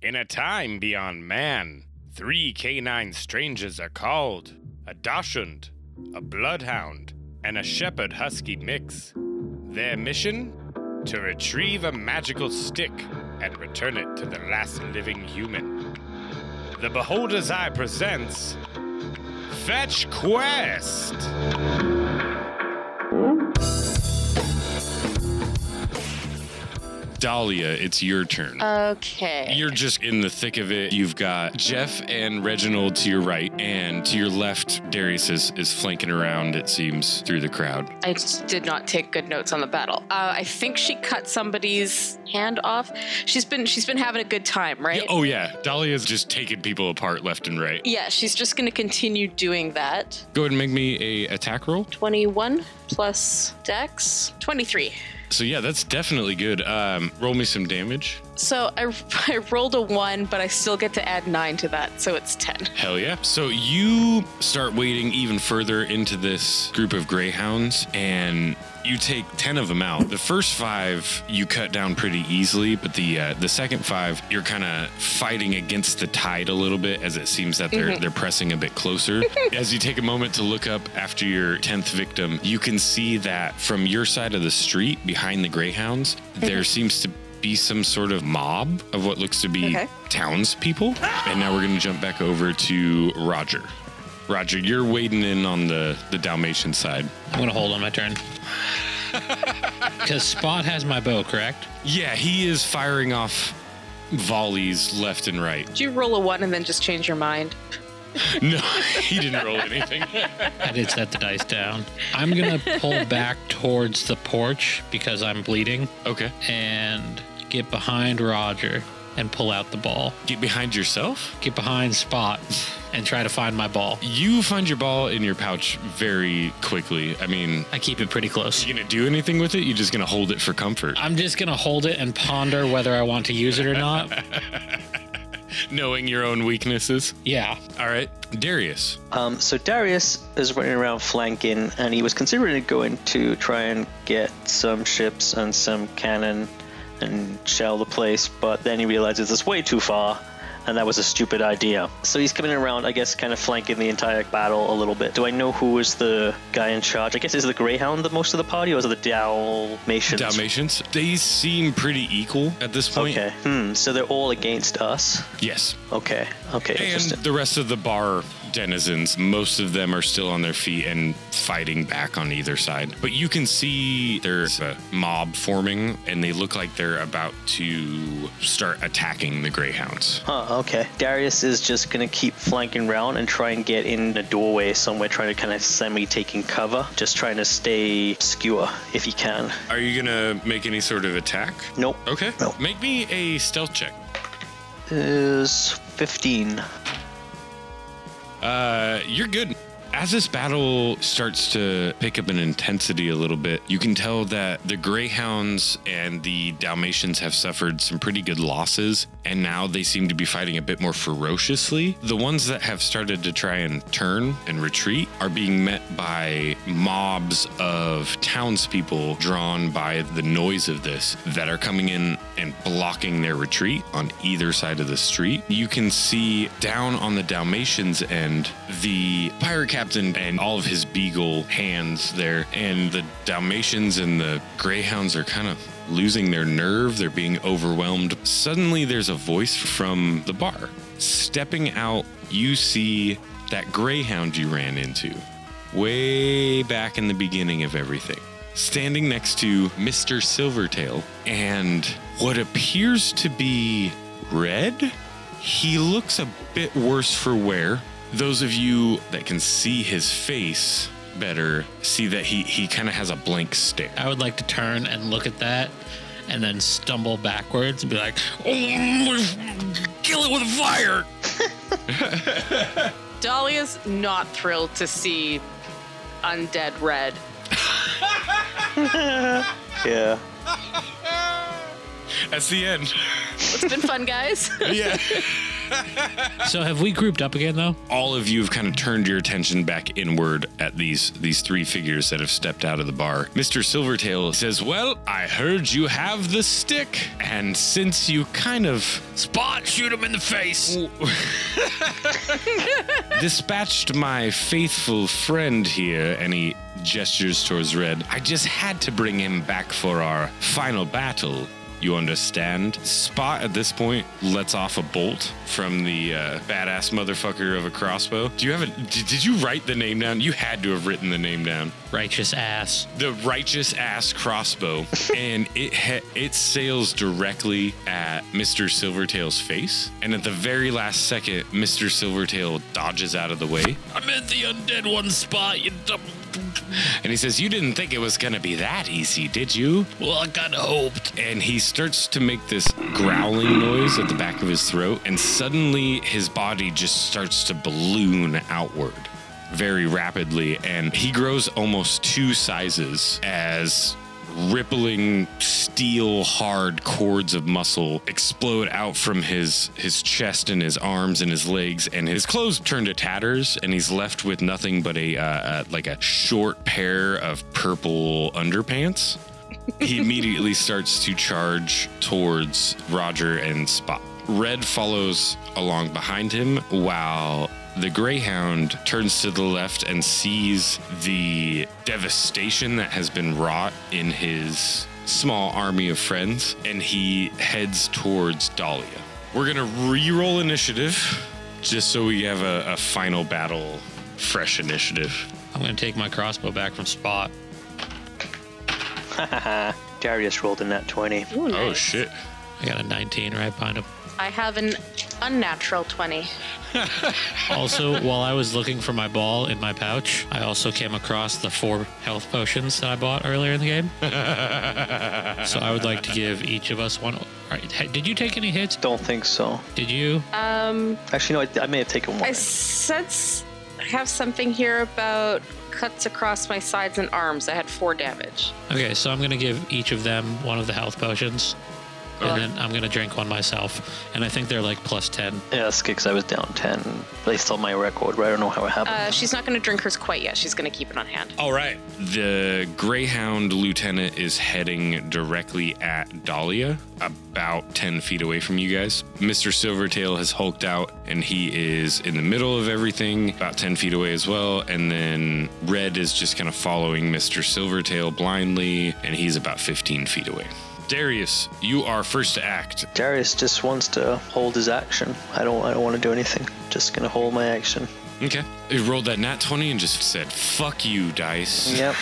In a time beyond man, three canine strangers are called a Dachshund, a Bloodhound, and a Shepherd Husky mix. Their mission? To retrieve a magical stick and return it to the last living human. The Beholder's Eye presents Fetch Quest! Dahlia, it's your turn. Okay. You're just in the thick of it. You've got Jeff and Reginald to your right, and to your left, Darius is, is flanking around, it seems, through the crowd. I just did not take good notes on the battle. Uh, I think she cut somebody's hand off. She's been she's been having a good time, right? Yeah, oh, yeah. Dahlia's just taking people apart left and right. Yeah, she's just going to continue doing that. Go ahead and make me a attack roll. 21 plus dex, 23. So, yeah, that's definitely good. Um, roll me some damage. So I, I rolled a 1, but I still get to add 9 to that, so it's 10. Hell yeah. So you start wading even further into this group of greyhounds and you take 10 of them out. The first 5 you cut down pretty easily, but the uh, the second 5 you're kind of fighting against the tide a little bit as it seems that they're they're pressing a bit closer. as you take a moment to look up after your 10th victim, you can see that from your side of the street behind the greyhounds, there seems to be some sort of mob of what looks to be Okay. townspeople. And now we're going to jump back over to Roger. Roger, you're wading in on the, the Dalmatian side. I'm gonna hold on my turn. Because Spot has my bow, correct? Yeah, he is firing off volleys left and right. Did you roll a 1 and then just change your mind? No, he didn't roll anything. I did set the dice down. I'm gonna pull back towards the porch because I'm bleeding Okay. and get behind Roger and pull out the ball. Get behind yourself. Get behind Spot and try to find my ball. You find your ball in your pouch very quickly. I mean, I keep it pretty close. you gonna do anything with it? You're just gonna hold it for comfort, I'm just gonna hold it and ponder whether I want to use it or not. knowing your own weaknesses. Yeah. All right, Darius. Um, so Darius is running around flanking, and he was considering going to try and get some ships and some cannon and shell the place, but then he realizes it's way too far, and that was a stupid idea. So he's coming around, I guess, kind of flanking the entire battle a little bit. Do I know who is the guy in charge? I guess is the Greyhound the most of the party, or is it the Dalmatians? Dalmatians. They seem pretty equal at this point. Okay. Hmm. So they're all against us. Yes. Okay. Okay. And the rest of the bar denizens, most of them are still on their feet and fighting back on either side. But you can see there's a mob forming, and they look like they're about to start attacking the greyhounds. Huh, okay. Darius is just gonna keep flanking around and try and get in a doorway somewhere, trying to kind of semi taking cover, just trying to stay obscure if he can. Are you gonna make any sort of attack? Nope. Okay. No. Make me a stealth check. Is 15. Uh, you're good. As this battle starts to pick up in intensity a little bit, you can tell that the Greyhounds and the Dalmatians have suffered some pretty good losses, and now they seem to be fighting a bit more ferociously. The ones that have started to try and turn and retreat are being met by mobs of townspeople drawn by the noise of this that are coming in and blocking their retreat on either side of the street. You can see down on the Dalmatians end the pirate captain and all of his beagle hands there, and the Dalmatians and the Greyhounds are kind of losing their nerve. They're being overwhelmed. Suddenly, there's a voice from the bar. Stepping out, you see that Greyhound you ran into way back in the beginning of everything standing next to Mr. Silvertail and what appears to be red. He looks a bit worse for wear. Those of you that can see his face better see that he, he kind of has a blank stare. I would like to turn and look at that and then stumble backwards and be like, oh, kill it with fire. Dahlia's not thrilled to see undead red. Yeah. That's the end. It's been fun, guys. yeah. So have we grouped up again though? all of you have kind of turned your attention back inward at these these three figures that have stepped out of the bar. Mr. Silvertail says, "Well, I heard you have the stick, and since you kind of Spot, shoot him in the face. dispatched my faithful friend here," and he gestures towards Red. I just had to bring him back for our final battle. You understand? Spot at this point lets off a bolt from the uh, badass motherfucker of a crossbow. Do you have a? Did, did you write the name down? You had to have written the name down. Righteous ass. the righteous ass crossbow, and it ha- it sails directly at Mister Silvertail's face. And at the very last second, Mister Silvertail dodges out of the way, I meant the undead one spot, you dumb. and he says, "You didn't think it was gonna be that easy, did you?" Well, I kinda hoped. And he starts to make this growling noise at the back of his throat, and suddenly his body just starts to balloon outward very rapidly, and he grows almost two sizes as rippling steel hard cords of muscle explode out from his his chest and his arms and his legs and his clothes turn to tatters and he's left with nothing but a uh, uh, like a short pair of purple underpants he immediately starts to charge towards Roger and Spot. Red follows along behind him while the Greyhound turns to the left and sees the devastation that has been wrought in his small army of friends, and he heads towards Dahlia. We're gonna re-roll initiative just so we have a, a final battle, fresh initiative. I'm gonna take my crossbow back from Spot. Darius rolled in that 20. Ooh, Oh shit! I got a 19 right behind him. I have an unnatural 20. Also, while I was looking for my ball in my pouch, I also came across the four health potions that I bought earlier in the game. so I would like to give each of us one. All right, did you take any hits? Don't think so. Did you? Um, Actually, no, I, I may have taken one. I one. sense I have something here about cuts across my sides and arms. I had four damage. Okay, so I'm gonna give each of them one of the health potions, and then I'm gonna drink one myself. And I think they're like plus 10. Yeah, that's because I was down 10. They on my record, but I don't know how it happened. Uh, she's not going to drink hers quite yet. She's going to keep it on hand. All right. The Greyhound lieutenant is heading directly at Dahlia, about 10 feet away from you guys. Mr. Silvertail has hulked out and he is in the middle of everything, about 10 feet away as well. And then Red is just kind of following Mr. Silvertail blindly, and he's about 15 feet away. Darius, you are first to act. Darius just wants to hold his action. I don't. I don't want to do anything. Just gonna hold my action. Okay. He rolled that nat 20 and just said, fuck you, dice. Yep.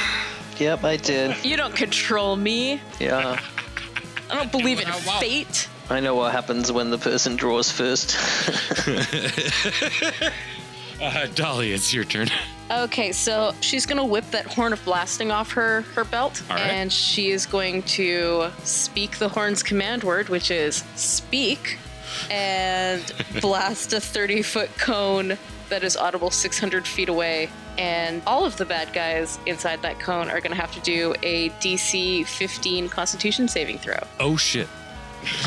Yep, I did. You don't control me. Yeah. I don't believe in fate. I know what happens when the person draws first. Uh, Dahlia, it's your turn. Okay, so she's gonna whip that horn of blasting off her her belt, All right. and she is going to speak the horn's command word, which is speak, and blast a thirty foot cone that is audible six hundred feet away. And all of the bad guys inside that cone are gonna have to do a DC fifteen Constitution saving throw. Oh, shit.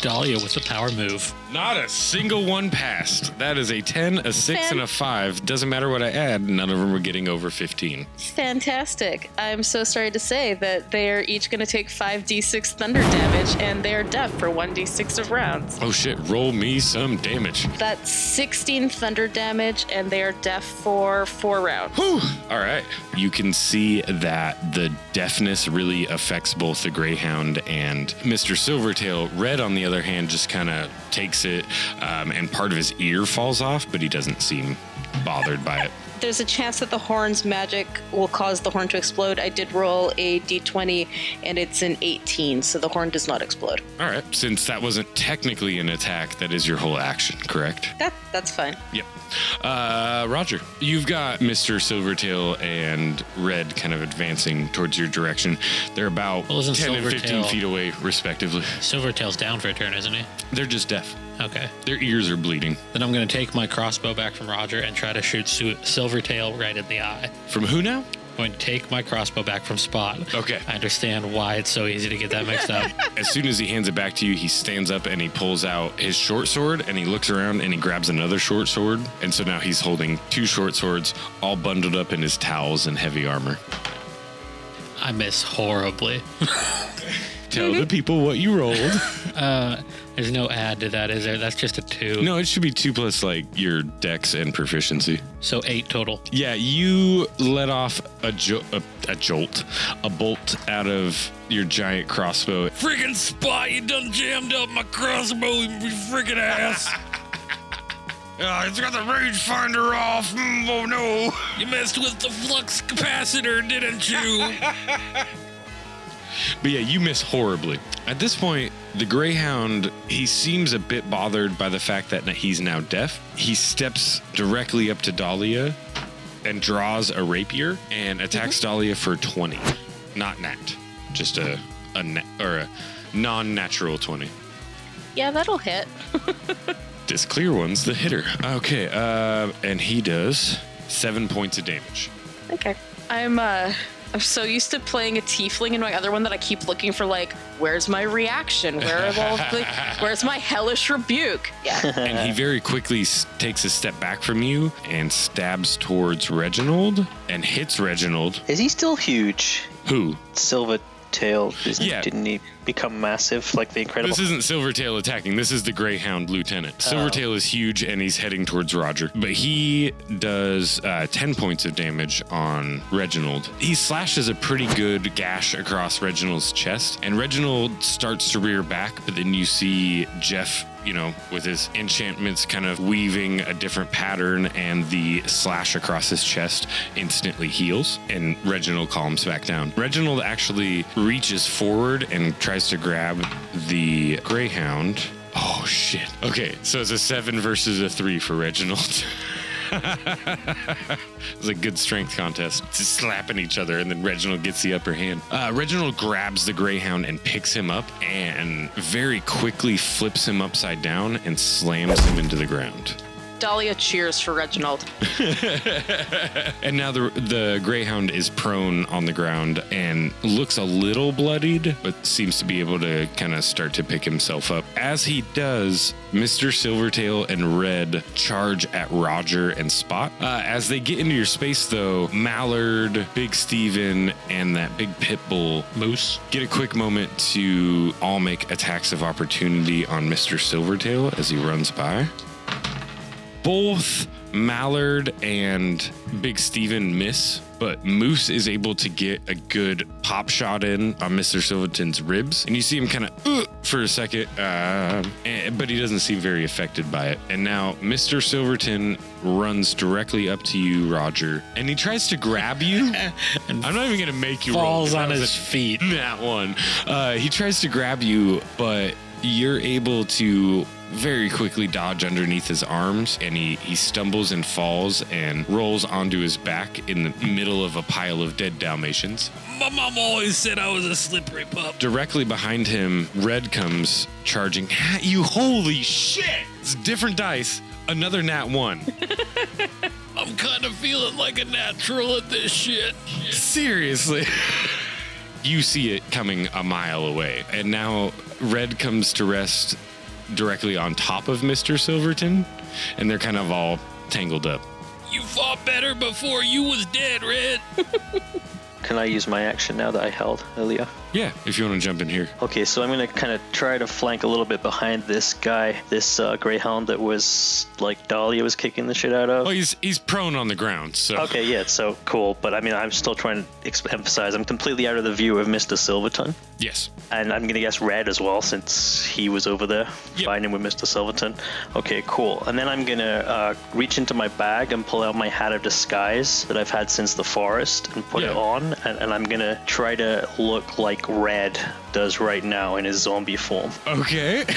Dahlia with the power move. Not a single one passed. That is a 10, a 6, and a 5. Doesn't matter what I add, none of them are getting over 15. Fantastic. I'm so sorry to say that they are each going to take 5d6 thunder damage and they are deaf for 1d6 of rounds. Oh shit, roll me some damage. That's 16 thunder damage and they are deaf for 4 rounds. Whew. All right. You can see that the deafness really affects both the Greyhound and Mr. Silvertail. Red, on the other hand, just kind of takes it um, and part of his ear falls off, but he doesn't seem bothered by it. There's a chance that the horn's magic will cause the horn to explode. I did roll a d20 and it's an 18, so the horn does not explode. All right. Since that wasn't technically an attack, that is your whole action, correct? That, that's fine. Yep. Uh, Roger, you've got Mr. Silvertail and Red kind of advancing towards your direction. They're about Well, isn't 10 and 15 feet away, respectively. Silvertail's down for a turn, isn't he? They're just deaf. Okay. Their ears are bleeding. Then I'm going to take my crossbow back from Roger and try to shoot Su- Silvertail right in the eye. From who now? I'm going to take my crossbow back from Spot. Okay. I understand why it's so easy to get that mixed up. As soon as he hands it back to you, he stands up and he pulls out his short sword and he looks around and he grabs another short sword. And so now he's holding two short swords all bundled up in his towels and heavy armor. I miss horribly. Tell the people what you rolled. Uh, there's no add to that, is there? That's just a two. no, it should be two plus like your dex and proficiency. So eight total. Yeah, you let off a, jo- a, a jolt, a bolt out of your giant crossbow. Friggin' spot, you done jammed up my crossbow, you friggin' ass. Uh, it's got the rangefinder off. Mm, oh no. You messed with the flux capacitor, didn't you? But yeah, you miss horribly. At this point, the Greyhound, he seems a bit bothered by the fact that he's now deaf. He steps directly up to Dahlia and draws a rapier and attacks Dahlia for 20. Not nat, just a, a na- or a non-natural 20. Yeah, that'll hit. This clear one's the hitter. Okay, uh, and he does seven points of damage. Okay. I'm uh I'm so used to playing a tiefling in my other one that I keep looking for like, where's my reaction? Where are all the where's my hellish rebuke? Yeah. and he very quickly s- takes a step back from you and stabs towards Reginald and hits Reginald. Is he still huge? Who? Silver tail. Yeah. Didn't he become massive like the Incredible? This isn't Silvertail attacking. This is the Greyhound lieutenant. Silvertail is huge and he's heading towards Roger. But he does uh, 10 points of damage on Reginald. He slashes a pretty good gash across Reginald's chest, and Reginald starts to rear back. But then you see Jeff, you know, with his enchantments kind of weaving a different pattern, and the slash across his chest instantly heals, and Reginald calms back down. Reginald actually reaches forward and tries to grab the Greyhound. Oh shit. Okay, so it's a seven versus a three for Reginald. it was a good strength contest, just slapping each other, and then Reginald gets the upper hand. Uh, Reginald grabs the Greyhound and picks him up, and very quickly flips him upside down and slams him into the ground. Dahlia cheers for Reginald. And now the the greyhound is prone on the ground and looks a little bloodied, but seems to be able to kind of start to pick himself up. As he does, Mr. Silvertail and Red charge at Roger and Spot. Uh, as they get into your space, though, Mallard, Big Steven, and that big pit bull Moose. get a quick moment to all make attacks of opportunity on Mr. Silvertail as he runs by. Both Mallard and Big Steven miss, but Moose is able to get a good pop shot in on Mr. Silverton's ribs. And you see him kind of uh, for a second, um, and- but he doesn't seem very affected by it. And now Mr. Silverton runs directly up to you, Roger, and he tries to grab you. And I'm not even going to make you roll, falls that on his a- feet. that one. Uh, he tries to grab you, but you're able to very quickly dodge underneath his arms and he, he stumbles and falls and rolls onto his back in the middle of a pile of dead Dalmatians. My mom always said I was a slippery pup. Directly behind him, Red comes charging at you. Holy shit! It's different dice. Another nat one. I'm kind of feeling like a natural at this shit. Seriously. you see it coming a mile away. And now Red comes to rest directly on top of Mr. Silverton. And they're kind of all tangled up. You fought better before you was dead, Red. Can I use my action now that I held earlier? Yeah, if you want to jump in here. Okay, so I'm gonna kind of try to flank a little bit behind this guy, this uh, greyhound that was like Dahlia was kicking the shit out of. Well, he's he's prone on the ground, so Okay, yeah, so cool. But I mean, I'm still trying to ex- emphasize I'm completely out of the view of Mr. Silverton. yes. And I'm gonna guess Red as well, since he was over there Yep. fighting with Mr. Silverton. Okay, cool. And then I'm gonna uh, reach into my bag and pull out my hat of disguise that I've had since the forest and put it on. And, and I'm gonna try to look like Red does right now in his zombie form. Okay.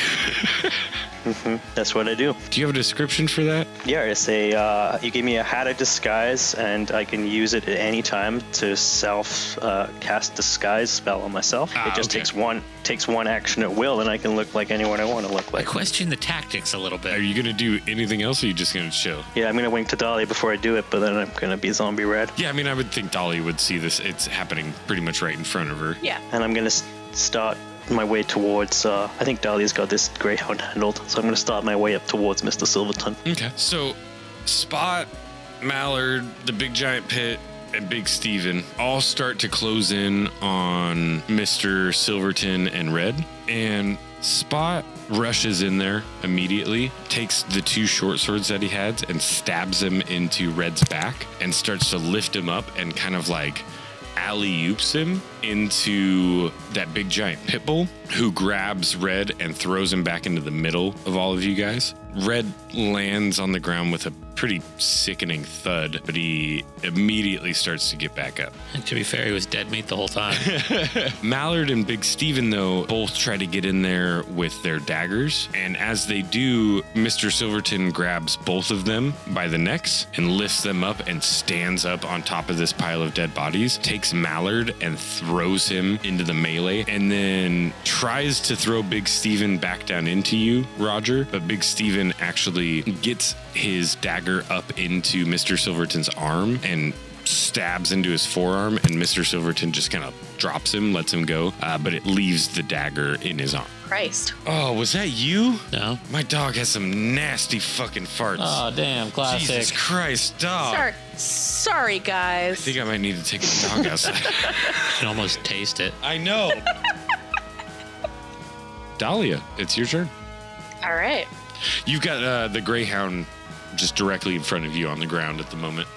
Mhm. That's what I do. Do you have a description for that? Yeah, it's a. Uh, you give me a hat of disguise, and I can use it at any time to self uh, cast disguise spell on myself. Ah, it just okay. takes one takes one action at will, and I can look like anyone I want to look like. I question the tactics a little bit. Are you gonna do anything else, or are you just gonna chill? Yeah, I'm gonna wink to Dolly before I do it, but then I'm gonna be zombie red, Yeah, I mean, I would think Dolly would see this. It's happening pretty much right in front of her. Yeah. and I'm gonna s- start my way towards. Uh, I think Dolly's got this greyhound handled, so I'm gonna start my way up towards Mr. Silverton. Okay. So, Spot, Mallard, the Big Giant Pit, and Big Steven all start to close in on Mr. Silverton and Red. And Spot rushes in there immediately, takes the two short swords that he had, and stabs him into Red's back and starts to lift him up and kind of like alley oops him into that big giant pit bull who grabs Red and throws him back into the middle of all of you guys. Red lands on the ground with a pretty sickening thud, but he immediately starts to get back up. And to be fair, he was dead meat the whole time. Mallard and Big Steven, though, both try to get in there with their daggers. And as they do, Mr. Silverton grabs both of them by the necks and lifts them up and stands up on top of this pile of dead bodies, takes Mallard and throws him into the melee, and then tries to throw Big Steven back down into you, Roger. But Big Steven actually gets his dagger up into Mr. Silverton's arm and stabs into his forearm, and Mr. Silverton just kind of drops him, lets him go, uh, but it leaves the dagger in his arm. Christ. Oh, was that you? no? My dog has some nasty fucking farts. Oh, damn. Classic. Jesus Christ, dog. Sorry. Sorry, guys. I think I might need to take the dog outside. You can almost taste it. I know. Dahlia, it's your turn. All right. You've got uh, the Greyhound just directly in front of you on the ground at the moment.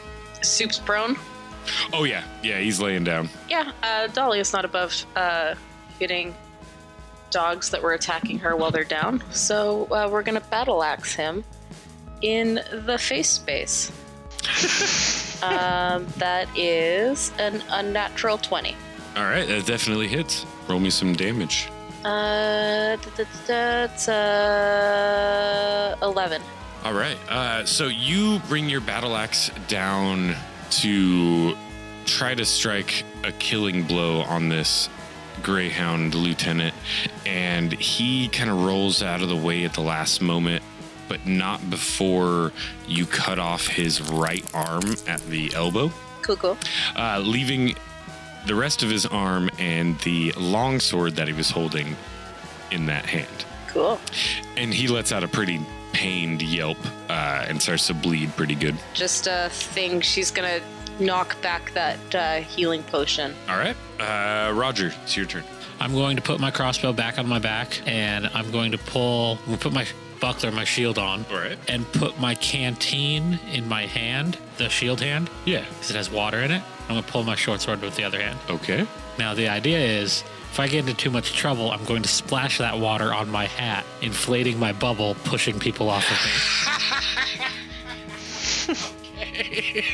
Soup's prone. Oh, yeah. Yeah, he's laying down. Yeah, uh, Dolly is not above uh, hitting dogs that were attacking her while they're down. So uh, we're gonna battle axe him in the face space. um, that is an unnatural twenty. All right, that definitely hits. Roll me some damage. Uh, that's uh, eleven. All right. Uh, so you bring your battle axe down to try to strike a killing blow on this Greyhound lieutenant, and he kind of rolls out of the way at the last moment, but not before you cut off his right arm at the elbow, Cool, cool. uh, leaving the rest of his arm and the long sword that he was holding in that hand Cool. and he lets out a pretty pained yelp uh, and starts to bleed pretty good. Just a thing. She's gonna knock back that uh, healing potion. All right, uh, Roger, it's your turn. I'm going to put my crossbow back on my back, and I'm going to pull, I'm going to put my buckler, my shield on, All right. and put my canteen in my hand, the shield hand, Yeah. because it has water in it. I'm going to pull my short sword with the other hand. Okay. Now, the idea is if I get into too much trouble, I'm going to splash that water on my hat, inflating my bubble, pushing people off of me.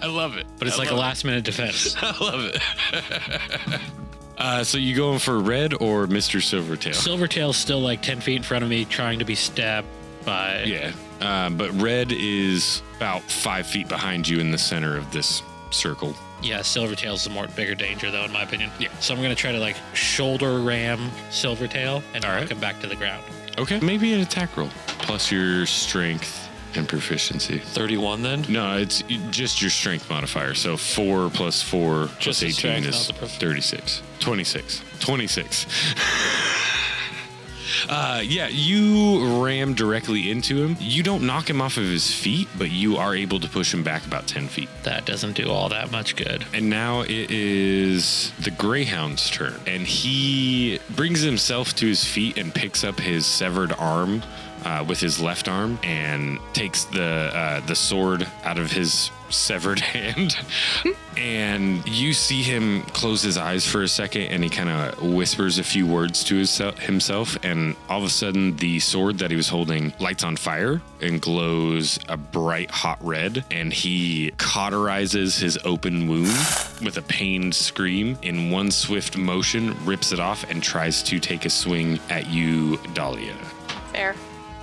I love it. But it's I like a last minute defense. I love it. uh, so you going for red or Mr. Silvertail? Silvertail's still like 10 feet in front of me, trying to be stabbed by. yeah. Uh, but red is about five feet behind you in the center of this circle. Yeah, Silvertail's the more bigger danger, though, in my opinion. Yeah. So I'm gonna try to like shoulder ram Silvertail and All knock right. him back to the ground. Okay. Maybe an attack roll plus your strength and proficiency. 31 then. No, it's just your strength modifier. So 4 plus 4 plus Just 18 strength, is prof- 36. 26. 26. uh, yeah, you ram directly into him. You don't knock him off of his feet, but you are able to push him back about 10 feet. That doesn't do all that much good. And now it is the Greyhound's turn. And he brings himself to his feet and picks up his severed arm uh, with his left arm and takes the uh, the sword out of his severed hand. and you see him close his eyes for a second and he kind of whispers a few words to his, himself. And all of a sudden, the sword that he was holding lights on fire and glows a bright hot red. And he cauterizes his open wound with a pained scream. In one swift motion, rips it off and tries to take a swing at you, Dahlia. Fair.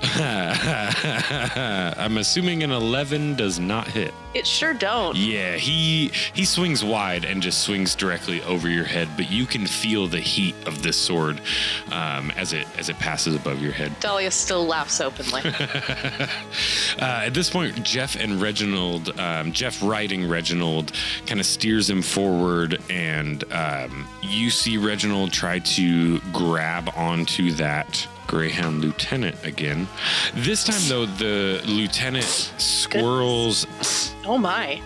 I'm assuming an 11 does not hit. It sure don't. Yeah, he he swings wide and just swings directly over your head, but you can feel the heat of this sword um, as it as it passes above your head. Dahlia still laughs openly. Uh, at this point, Jeff and Reginald, um, Jeff riding Reginald, kind of steers him forward, and um, you see Reginald try to grab onto that Greyhound lieutenant again. This time, though, the lieutenant squirrels. oh my.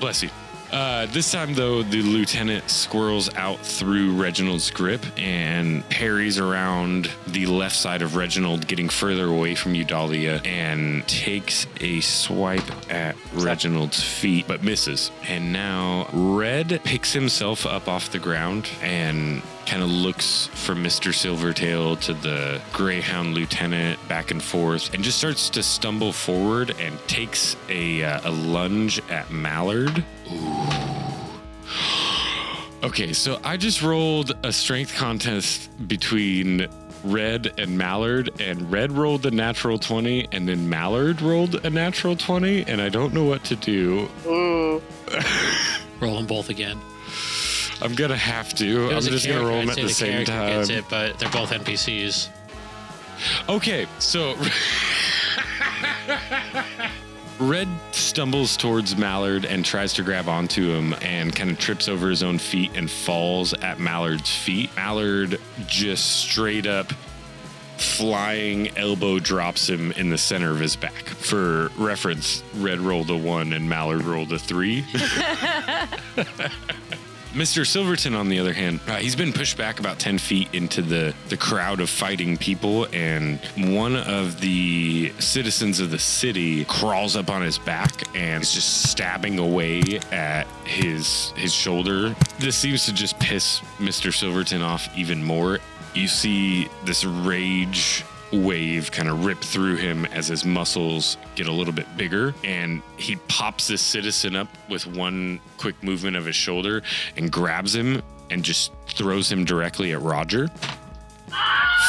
Bless you. Uh, this time, though, the lieutenant squirrels out through Reginald's grip and parries around the left side of Reginald, getting further away from Eudalia, and takes a swipe at Reginald's feet, but misses. And now Red picks himself up off the ground and kind of looks from Mr. Silvertail to the Greyhound lieutenant back and forth and just starts to stumble forward and takes a, uh, a lunge at Mallard. Okay, so I just rolled a strength contest between Red and Mallard, and Red rolled a natural 20, and then Mallard rolled a natural 20, and I don't know what to do. Roll them both again. I'm gonna have to. I'm was just gonna roll them at say the same time. Gets it, but they're both NPCs. Okay, so Red stumbles towards Mallard and tries to grab onto him and kind of trips over his own feet and falls at Mallard's feet. Mallard just straight up flying elbow drops him in the center of his back. For reference, Red rolled a one and Mallard rolled a three. Mr. Silverton, on the other hand, uh, he's been pushed back about 10 feet into the, the crowd of fighting people, and one of the citizens of the city crawls up on his back and is just stabbing away at his his shoulder. This seems to just piss Mr. Silverton off even more. You see this rage wave kind of rip through him as his muscles get a little bit bigger and he pops this citizen up with one quick movement of his shoulder and grabs him and just throws him directly at Roger.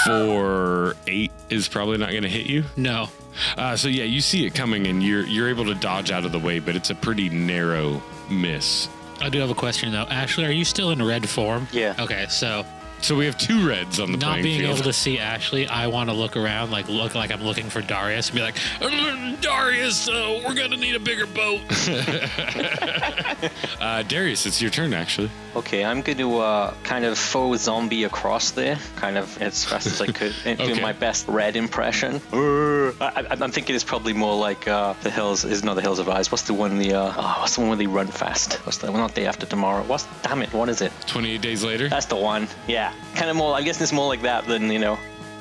For eight is probably not going to hit you. No. Uh, so yeah, you see it coming and you're you're able to dodge out of the way, but it's a pretty narrow miss. I do have a question though. Ashley, are you still in red form? Yeah. Okay, so So we have two reds on the not playing being field. able to see Ashley, I want to look around, like look like I'm looking for Darius, and be like, "Uh, Darius, uh, we're gonna need a bigger boat. uh, Darius, it's your turn actually. Okay, I'm going to uh, kind of faux zombie across there, kind of as fast as I could, and do my best red impression. Uh, I, I- I'm thinking it's probably more like uh, the hills. Is not the hills of eyes. What's the one? The uh, oh, what's the one where they run fast? What's the well, not day after tomorrow? What's damn it? What is it? 28 days later. That's the one. Yeah, kind of more. I'm guessing it's more like that than you know.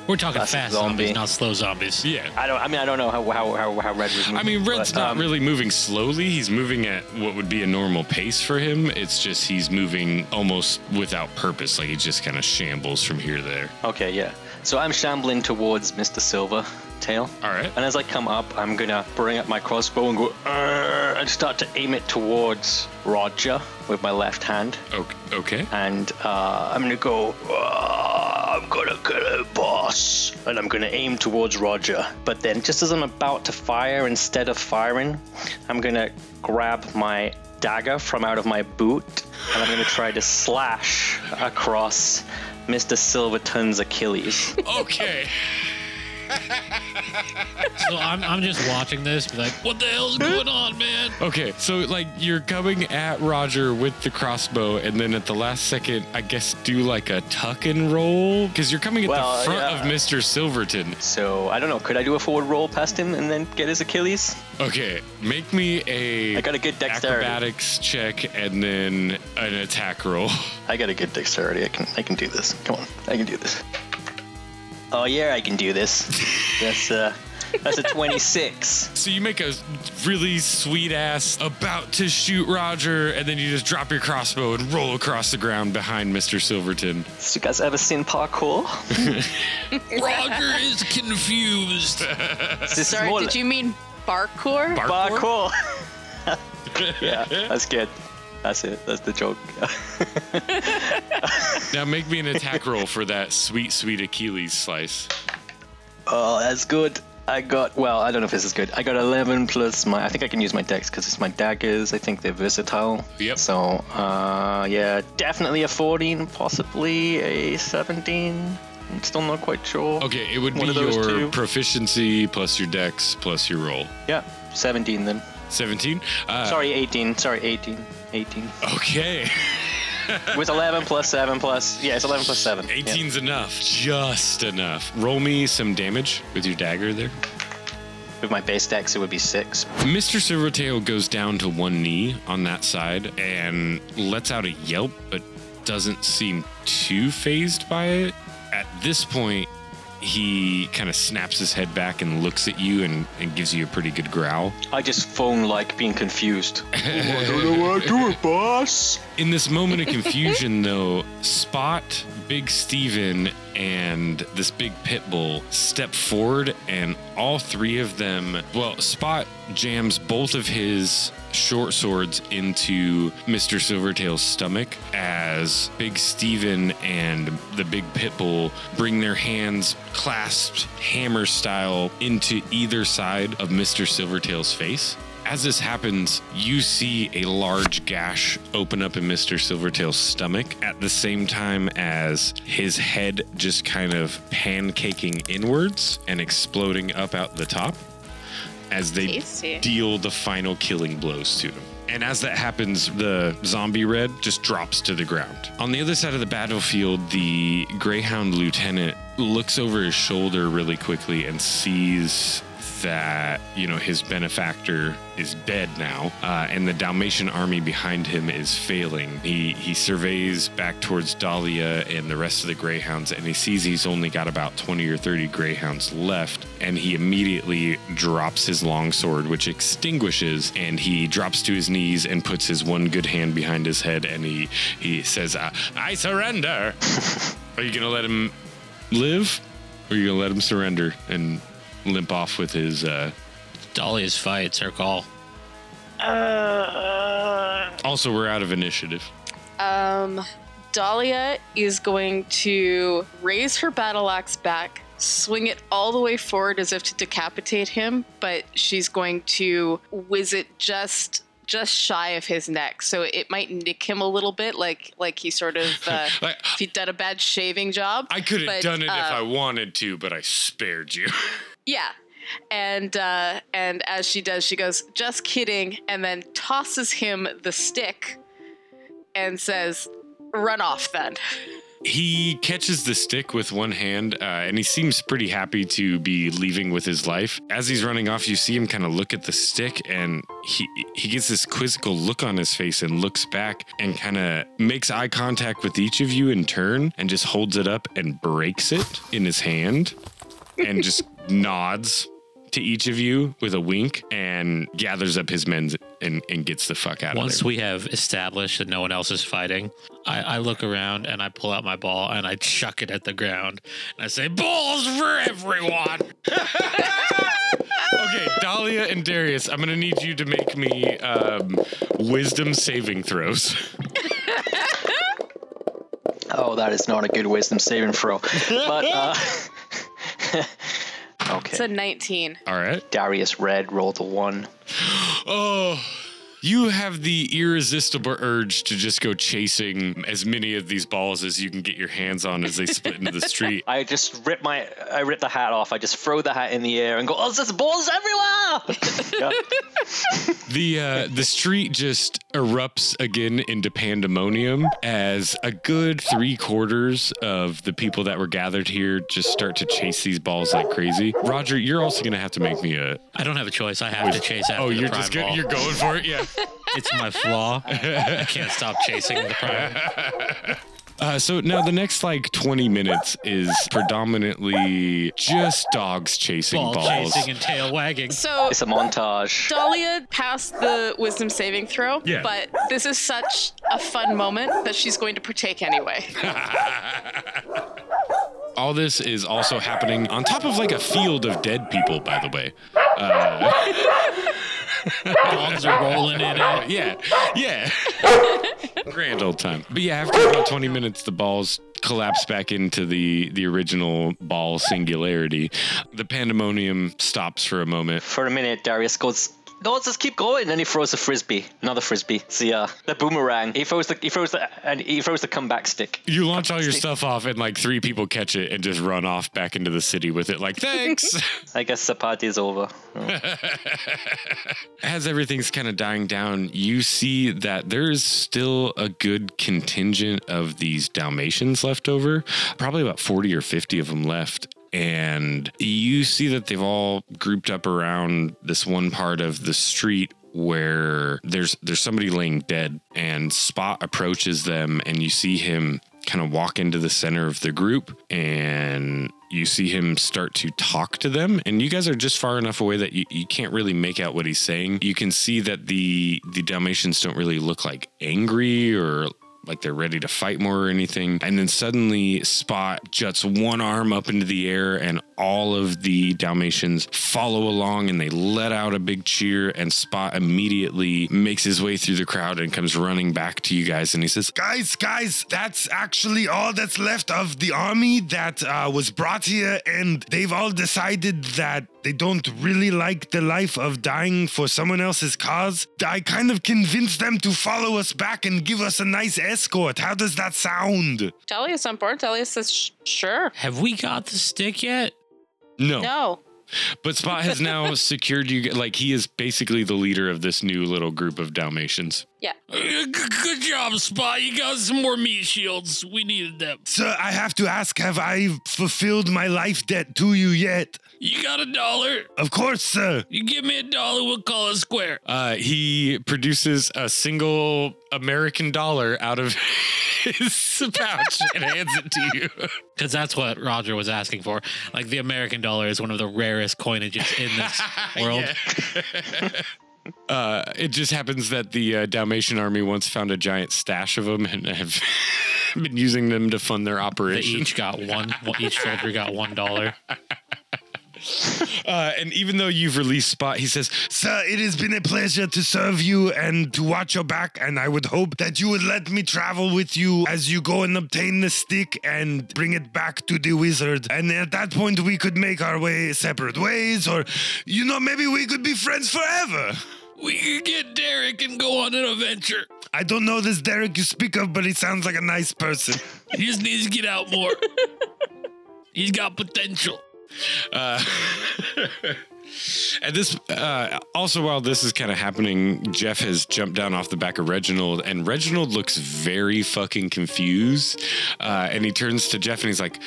We're talking fast zombie. zombies, not slow zombies. Yeah. I don't. I mean, I don't know how how how, how red was moving. I mean, Red's but, not um, really moving slowly. He's moving at what would be a normal pace for him. It's just he's moving almost without purpose. Like he just kind of shambles from here to there. Okay, yeah. So I'm shambling towards Mr. Silver Tail. All right. And as I come up, I'm gonna bring up my crossbow and go "Arr," and start to aim it towards Roger with my left hand. Okay. okay. And uh, I'm gonna go. "Ah, I'm gonna get it, boss. And I'm gonna aim towards Roger. But then, just as I'm about to fire, instead of firing, I'm gonna grab my dagger from out of my boot, and I'm gonna try to slash across Mr. Silverton's Achilles. Okay. So I'm, I'm just watching this, be like, what the hell's hmm? going on, man? Okay. So like you're coming at Roger with the crossbow, and then at the last second, I guess do like a tuck and roll because you're coming at Well, the front yeah. of Mr. Silverton. So I don't know. Could I do a forward roll past him and then get his Achilles? Okay. Make me a. I got a good dexterity. acrobatics check and then an attack roll. I got a good dexterity. I can I can do this. Come on, I can do this. Oh yeah, I can do this. That's uh, That's a 26. So you make a really sweet ass about to shoot Roger, and then you just drop your crossbow and roll across the ground behind Mr. Silverton. So you guys ever seen parkour? Roger is confused. This is Sorry, more did like- you mean parkour? Parkour. yeah, that's good. That's it. That's the joke. Now make me an attack roll for that sweet, sweet Achilles slice. oh, that's good. I got well. I don't know if this is good. I got 11 plus my. I think I can use my dex because it's my daggers. I think they're versatile. Yep. So, uh, yeah, definitely a 14, possibly a 17. I'm still not quite sure. Okay, it would One be your two. proficiency plus your dex plus your roll. Yeah, 17 then. 17? Uh, Sorry, 18. Sorry, 18. 18. Okay. With 11 plus 7 plus. Yeah, it's 11 plus 7. Yeah. 18's enough. Just enough. Roll me some damage with your dagger there. With my base dex, it would be 6. Mr. Silvertail goes down to one knee on that side and lets out a yelp, but doesn't seem too phased by it. At this point, he kind of snaps his head back and looks at you and, and gives you a pretty good growl. I just phone like being confused. I don't know what to do it, boss. In this moment of confusion, though, Spot, Big Steven, and this big pit bull step forward, and all three of them. Well, Spot jams both of his short swords into Mr. Silvertail's stomach as Big Steven and the big pit bull bring their hands clasped hammer style into either side of Mr. Silvertail's face. As this happens, you see a large gash open up in Mr. Silvertail's stomach at the same time as his head just kind of pancaking inwards and exploding up out the top as they Tasty. deal the final killing blows to him. And as that happens, the zombie red just drops to the ground. On the other side of the battlefield, the Greyhound lieutenant looks over his shoulder really quickly and sees that you know his benefactor is dead now, uh, and the Dalmatian army behind him is failing. He he surveys back towards Dahlia and the rest of the greyhounds, and he sees he's only got about twenty or thirty greyhounds left, and he immediately drops his longsword, which extinguishes, and he drops to his knees and puts his one good hand behind his head, and he he says, "I, I surrender." Are you gonna let him live, or are you gonna let him surrender and limp off with his? Uh... Dahlia's fight. It's her call. Also, we're out of initiative. Um, Dahlia is going to raise her battle axe back, swing it all the way forward as if to decapitate him, but she's going to whiz it just just shy of his neck, so it might nick him a little bit, like like he sort of uh, Like, if he'd done a bad shaving job. I could have done it if uh, I wanted to, but I spared you. Yeah. And uh, and as she does, she goes, "Just kidding," and then tosses him the stick and says, "Run off then." he catches the stick with one hand, uh, and he seems pretty happy to be leaving with his life. As he's running off, you see him kind of look at the stick, and he he gets this quizzical look on his face and looks back and kind of makes eye contact with each of you in turn, and just holds it up and breaks it in his hand, and just nods to each of you with a wink and gathers up his men and, and gets the fuck out Once of there. Once we have established that no one else is fighting, I, I look around and I pull out my ball and I chuck it at the ground. And I say, Balls for everyone! Okay, Dahlia and Darius, I'm gonna need you to make me um, wisdom saving throws. Oh, that is not a good wisdom saving throw. But, uh. okay. It's a 19. All right. Darius Red rolled a 1. Oh, you have the irresistible urge to just go chasing as many of these balls as you can get your hands on as they split into the street. I just rip my, I rip the hat off. I just throw the hat in the air and go, oh, there's balls everywhere! The uh, the street just erupts again into pandemonium as a good three quarters of the people that were gathered here just start to chase these balls like crazy. Roger, you're also gonna have to make me a. I don't have a choice. I have to chase after Oh, you're prime just go- you're going for it, yeah. It's my flaw. I can't stop chasing the prime. Uh, so now the next like 20 minutes is predominantly just dogs chasing Ball balls. chasing and tail wagging. So It's a montage. Dahlia passed the wisdom saving throw, Yeah. but this is such a fun moment that she's going to partake anyway. All this is also happening on top of like a field of dead people, by the way. Dogs are rolling in it. Yeah, yeah. Grand old time. But yeah, after about 20 minutes, the balls collapse back into the the original ball singularity. The pandemonium stops for a moment. For a minute, Darius goes, "No, let's just keep going." And he throws a frisbee, another frisbee. It's the uh, the boomerang. He throws the he throws the and he throws the comeback stick. You launch all your stuff off, and like three people catch it and just run off back into the city with it. Like, thanks. I guess the party is over. As everything's kind of dying down, you see that there's still a good contingent of these Dalmatians left over, probably about 40 or 50 of them left. And you see that they've all grouped up around this one part of the street where there's there's somebody laying dead and Spot approaches them and you see him kind of walk into the center of the group and you see him start to talk to them. And you guys are just far enough away that you, you can't really make out what he's saying. You can see that the the dalmatians don't really look like angry or like they're ready to fight more or anything. And then suddenly spot juts one arm up into the air and all of the dalmatians follow along and they let out a big cheer and spot immediately makes his way through the crowd and comes running back to you guys and he says Guys, guys, that's actually all that's left of the army that uh, was brought here, and they've all decided that they don't really like the life of dying for someone else's cause. I kind of convinced them to follow us back and give us a nice escort. How does that sound? Dahlia's on board. Dahlia says, "Sh- sure. Have we got the stick yet? No No. But Spot has now secured you. Like he is basically the leader of this new little group of Dalmatians. Yeah. Uh, good job, Spot. You got some more meat shields. We needed them. Sir, I have to ask, have I fulfilled my life debt to you yet? You got a dollar? Of course, sir. You give me a dollar, we'll call it square. Uh, he produces a single American dollar out of his pouch and hands it to you. Because that's what Roger was asking for. Like the American dollar is one of the rarest coinages in this world. Uh, it just happens that the uh, Dalmatian army once found a giant stash of them and have been using them to fund their They each got one. Each soldier got one dollar. Uh, and even though you've released Spot, he says, Sir, it has been a pleasure to serve you and to watch your back, and I would hope that you would let me travel with you as you go and obtain the stick and bring it back to the wizard. And at that point, we could make our way separate ways, or, you know, maybe we could be friends forever. We could get Derek and go on an adventure. I don't know this Derek you speak of, but he sounds like a nice person. He just needs to get out more. He's got potential. Uh, and this, uh, also while this is kind of happening, Jeff has jumped down off the back of Reginald, and Reginald looks very fucking confused. Uh, and he turns to Jeff and he's like,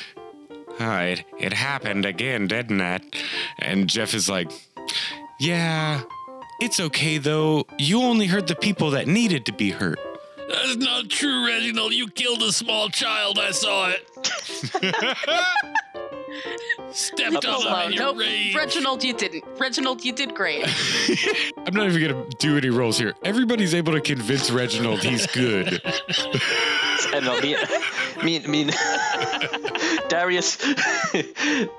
"Ah, it, it happened again, didn't it? And Jeff is like, Yeah, it's okay though. You only hurt the people that needed to be hurt. That's not true, Reginald. You killed a small child. I saw it. Stepped on him in your Nope. rage. Reginald, you didn't. Reginald, you did great. I'm not even gonna do any rolls here. Everybody's able to convince Reginald he's good. And no, me, me, me, Darius,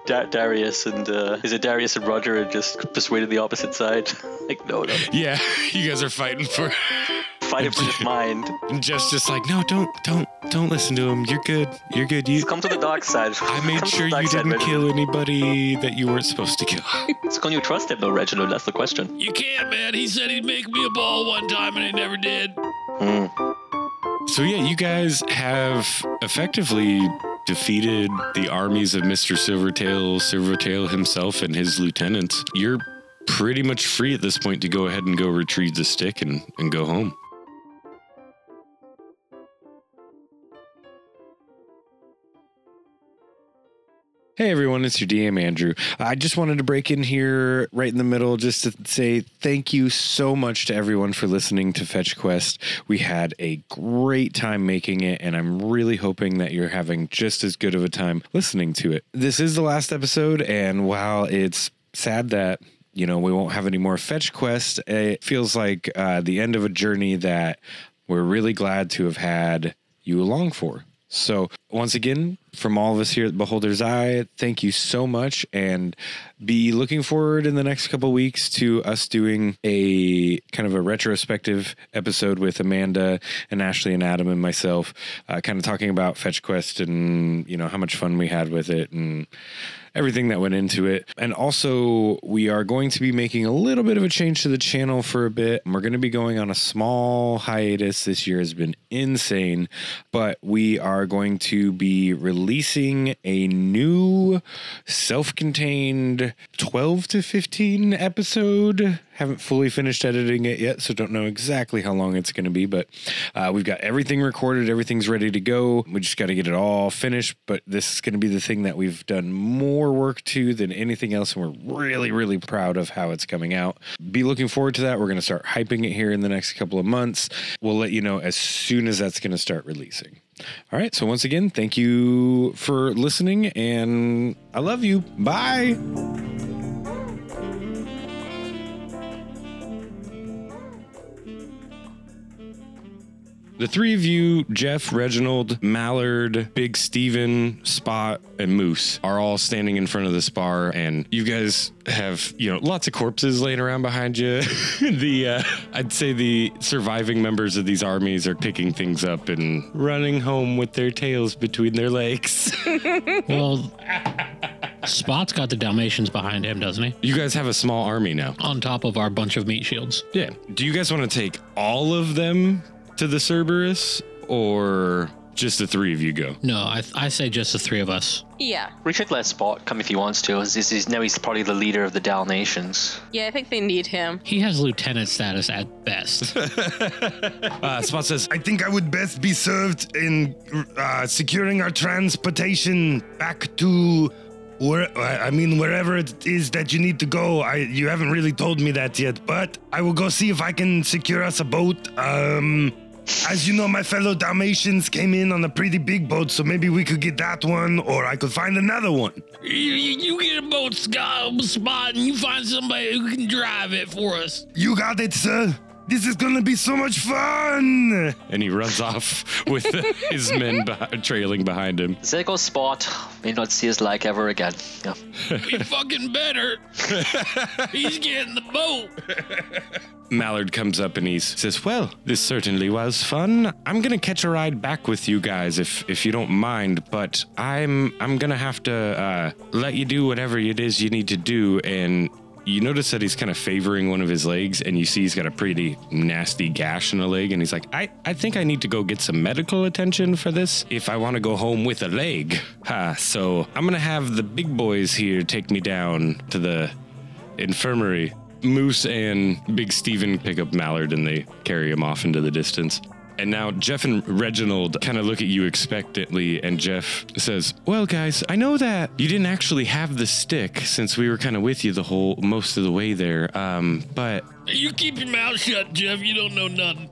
da- Darius, and uh, is it Darius and Roger are just persuaded the opposite side? Like, no, no, Yeah, you guys are fighting for. Fight it his mind. Jeff's just like, no, don't, don't, don't listen to him. You're good. You're good. You. Come to the dark side. I made Come sure you side, didn't Reginald. kill anybody that you weren't supposed to kill. So can you trust him though, Reginald? That's the question. You can't, man. He said he'd make me a ball one time, and he never did. Hmm. So yeah, you guys have effectively defeated the armies of Mr. Silvertail, Silvertail himself, and his lieutenants. You're pretty much free at this point to go ahead and go retrieve the stick and, and go home. Hey everyone, it's your DM Andrew. I just wanted to break in here right in the middle just to say thank you so much to everyone for listening to Fetch Quest. We had a great time making it, and I'm really hoping that you're having just as good of a time listening to it. This is the last episode, and while it's sad that you know we won't have any more Fetch Quest, it feels like uh, the end of a journey that we're really glad to have had you along for. So, once again, from all of us here at Beholder's Eye, thank you so much. And be looking forward in the next couple weeks to us doing a kind of a retrospective episode with Amanda and Ashley and Adam and myself, uh, kind of talking about Fetch Quest and, you know, how much fun we had with it and everything that went into it. And also, we are going to be making a little bit of a change to the channel for a bit. We're going to be going on a small hiatus. This year has been insane, but we are going to be releasing a new self contained 12 to 15 episode. Haven't fully finished editing it yet, so don't know exactly how long it's going to be, but uh, we've got everything recorded. Everything's ready to go. We just got to get it all finished, but this is going to be the thing that we've done more work to than anything else, and we're really, really proud of how it's coming out. Be looking forward to that. We're going to start hyping it here in the next couple of months. We'll let you know as soon as that's going to start releasing. All right. So, once again, thank you for listening, and I love you. Bye. The three of you, Jeff, Reginald, Mallard, Big Steven, Spot, and Moose, are all standing in front of the bar, and you guys have, you know, lots of corpses laying around behind you. the, uh, I'd say the surviving members of these armies are picking things up and running home with their tails between their legs. Well, Spot's got the Dalmatians behind him, doesn't he? you guys have a small army now. On top of our bunch of meat shields. Yeah. Do you guys want to take all of them to the Cerberus, or just the three of you go? No, I, I say just the three of us. Yeah. Richard let Spot come if he wants to. As he's, now he's probably the leader of the Dalmatians. Yeah, I think they need him. He has lieutenant status at best. Uh, Spot says, I think I would best be served in uh, securing our transportation back to where I mean wherever it is that you need to go. I you haven't really told me that yet, but I will go see if I can secure us a boat. Um as you know, my fellow Dalmatians came in on a pretty big boat, so maybe we could get that one, or I could find another one. you, you get a boat spot and you find somebody who can drive it for us. You got it, sir. This is gonna be so much fun. and he runs off with his men beh- trailing behind him. There goes Spot. May not see his like ever again. Yeah. We fucking better. He's getting the boat. Mallard comes up and he says, "Well, this certainly was fun. I'm gonna catch a ride back with you guys if if you don't mind, but I'm I'm gonna have to uh, let you do whatever it is you need to do." And you notice that he's kind of favoring one of his legs, and you see he's got a pretty nasty gash in a leg, and he's like, "I I think I need to go get some medical attention for this if I want to go home with a leg." Ha! So I'm gonna have the big boys here take me down to the infirmary. Moose and Big Steven pick up Mallard and they carry him off into the distance. And now Jeff and Reginald kind of look at you expectantly, and Jeff says, "Well, guys, I know that you didn't actually have the stick since we were kind of with you the whole most of the way there. Um, but You keep your mouth shut, Jeff. You don't know nothing.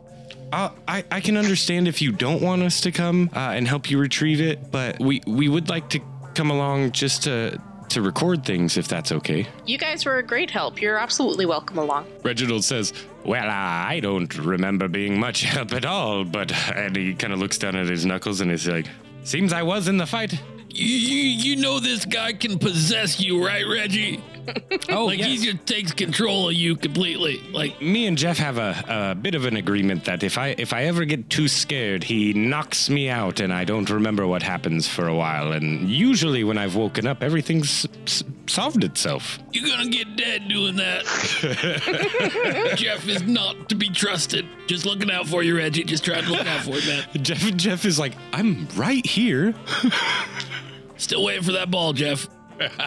uh, I I can understand if you don't want us to come uh, and help you retrieve it, but we we would like to come along just to to record things if that's okay." You guys were a great help. You're absolutely welcome along. Reginald says, Well, I don't remember being much help at all, but. And he kind of looks down at his knuckles and is like, Seems I was in the fight. You, you, you know this guy can possess you, right, Reggie? Oh, Like he just takes control of you completely. Like Me and Jeff have a, a bit of an agreement that if I if I ever get too scared, he knocks me out and I don't remember what happens for a while. And usually when I've woken up, everything's s- solved itself. you're gonna get dead doing that. Jeff is not to be trusted. Just looking out for you, Reggie. Just trying to look out for you, man. Jeff and Jeff is like, I'm right here. Still waiting for that ball, Jeff.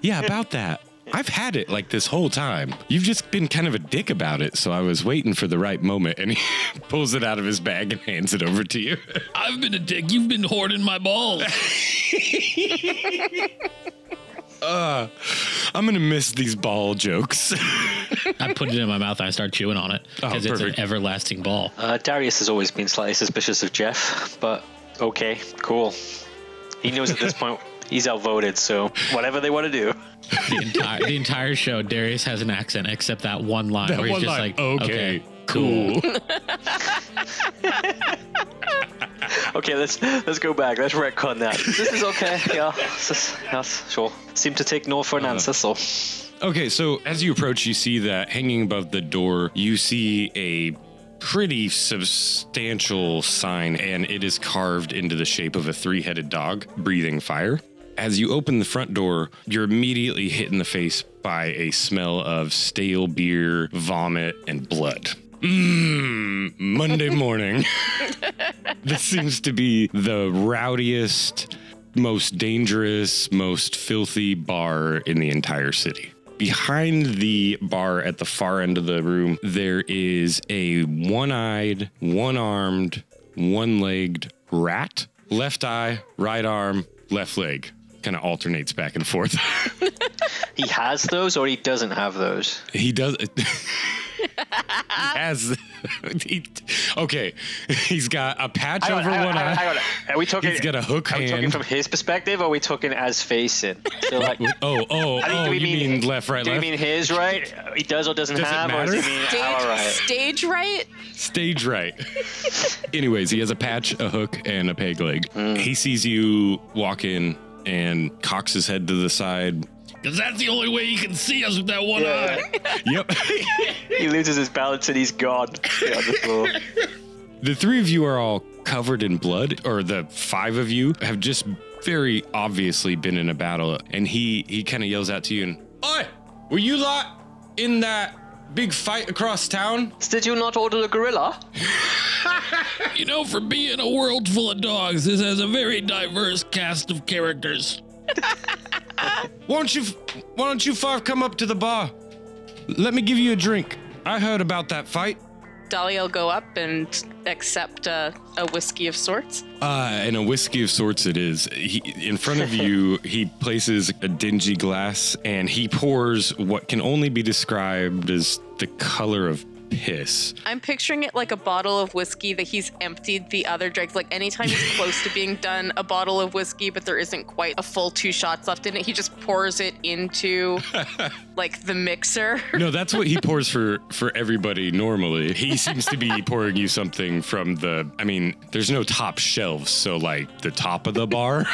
Yeah, about that. I've had it like this whole time. You've just been kind of a dick about it, so I was waiting for the right moment. And he pulls it out of his bag and hands it over to you. I've been a dick. You've been hoarding my balls. uh, I'm gonna miss these ball jokes. I put it in my mouth and I start chewing on it Oh, because it's an everlasting ball. Uh, Darius has always been slightly suspicious of Jeff, but okay, cool. He knows at this point he's outvoted, so whatever they want to do. The entire the entire show, Darius has an accent except that one line That where he's just line. like, Okay, okay, cool. Okay, let's let's go back. Let's retcon that. This is okay. Yeah, this is, yes, sure. Seem to take no for an uh-huh. answer, so Okay, so as you approach, you see that hanging above the door, you see a pretty substantial sign, and it is carved into the shape of a three headed dog breathing fire. As you open the front door, you're immediately hit in the face by a smell of stale beer, vomit, and blood. Mmm, Monday morning. this seems to be the rowdiest, most dangerous, most filthy bar in the entire city. Behind the bar at the far end of the room, there is a one eyed, one armed, one legged rat. Left eye, right arm, left leg. Kind of alternates back and forth. he has those or he doesn't have those. he does. he has. he, okay, he's got a patch Hang on, over hang on, one hang eye. hang on. Are we talking? He's got a hook Are we talking from his perspective, or are we talking as facing? So like, Oh, oh, I think, oh! do we you mean, left, right, Do left? you mean his right? He does or doesn't Does have, or does he matter? mean Stage, our right? stage right? Stage right. Anyways, he has a patch, a hook, and a peg leg. Hmm. He sees you walk in and cocks his head to the side. Because that's the only way he can see us with that one Yeah. eye. Yep. He loses his balance and he's gone. On the floor. the three of you are all covered in blood, or the five of you have just very obviously been in a battle. And he he kind of yells out to you and, "Oi, were you lot in that big fight across town?" Did you not order the gorilla? You know, for being a world full of dogs, this has a very diverse cast of characters. Why don't you Why don't you five come up to the bar? Let me give you a drink. I heard about that fight. Dahlia will go up and accept a, a whiskey of sorts. Uh, and a whiskey of sorts it is. He, in front of you, he places a dingy glass and he pours what can only be described as the color of piss. I'm picturing it like a bottle of whiskey that he's emptied the other dregs. Like anytime he's close to being done a bottle of whiskey, but there isn't quite a full two shots left in it, he just pours it into like the mixer. No, that's what he pours for for everybody normally. He seems to be pouring you something from the I mean, there's no top shelves, so like the top of the bar.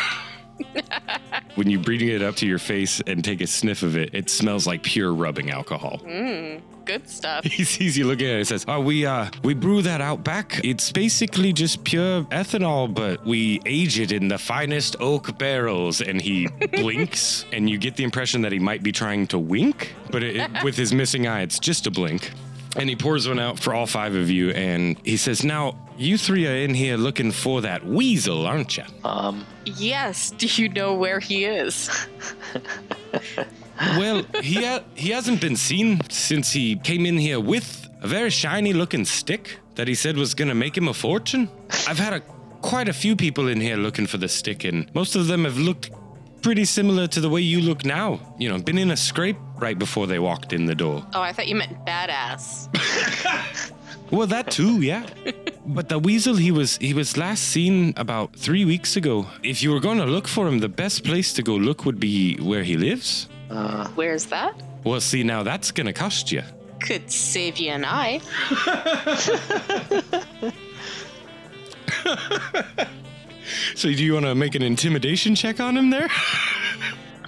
when you bring it up to your face and take a sniff of it, it smells like pure rubbing alcohol. Mm. Good stuff. He sees you looking at it and says, Oh, we uh we brew that out back. It's basically just pure ethanol, but we age it in the finest oak barrels. And he blinks, and you get the impression that he might be trying to wink, but it, it- with his missing eye, it's just a blink. And he pours one out for all five of you, and he says, Now, you three are in here looking for that weasel, aren't you? Um, Yes. Do you know where he is? Well, he ha- he hasn't been seen since he came in here with a very shiny looking stick that he said was gonna make him a fortune. I've had a quite a few people in here looking for the stick, and most of them have looked pretty similar to the way you look now. You know, been in a scrape right before they walked in the door. Oh, I thought you meant badass. Well, that too, yeah. But the weasel, he was he was last seen about three weeks ago. If you were going to look for him, the best place to go look would be where he lives. Where's that? Well, see, now that's gonna cost you. Could save you an eye. So, do you want to make an intimidation check on him there?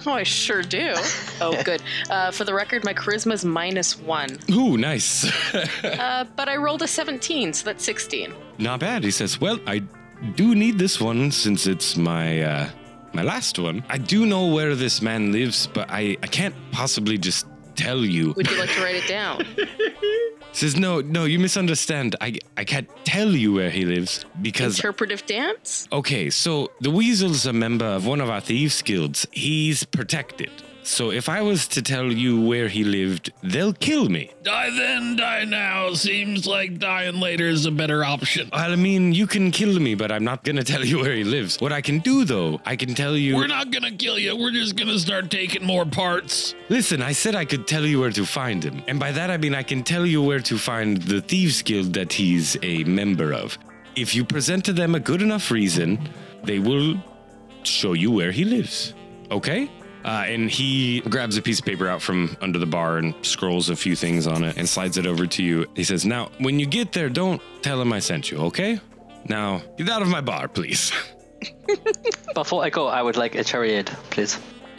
Oh, I sure do. Oh, good. Uh, for the record, my charisma's minus one. Ooh, nice. Uh, but I rolled a 17, so that's 16. Not bad. He says, "Well, I do need this one since it's my uh, my last one. I do know where this man lives, but I I can't possibly just tell you." Would you like to write it down? says, "No, no, you misunderstand. I I can't tell you where he lives because." Interpretive dance? Okay, so the Weasel's a member of one of our thieves guilds. He's protected. So if I was to tell you where he lived, they'll kill me. Die then, die now. Seems like dying later is a better option. I mean, you can kill me, but I'm not gonna tell you where he lives. What I can do, though, I can tell you. We're not gonna kill you. We're just gonna start taking more parts. Listen, I said I could tell you where to find him. And by that I mean I can tell you where to find the Thieves Guild that he's a member of. If you present to them a good enough reason, they will show you where he lives. Okay? Uh, and he grabs a piece of paper out from under the bar and scrolls a few things on it and slides it over to you. He says, Now, when you get there, don't tell him I sent you, okay? Now, get out of my bar, please. Before I go, I would like a chariot, please.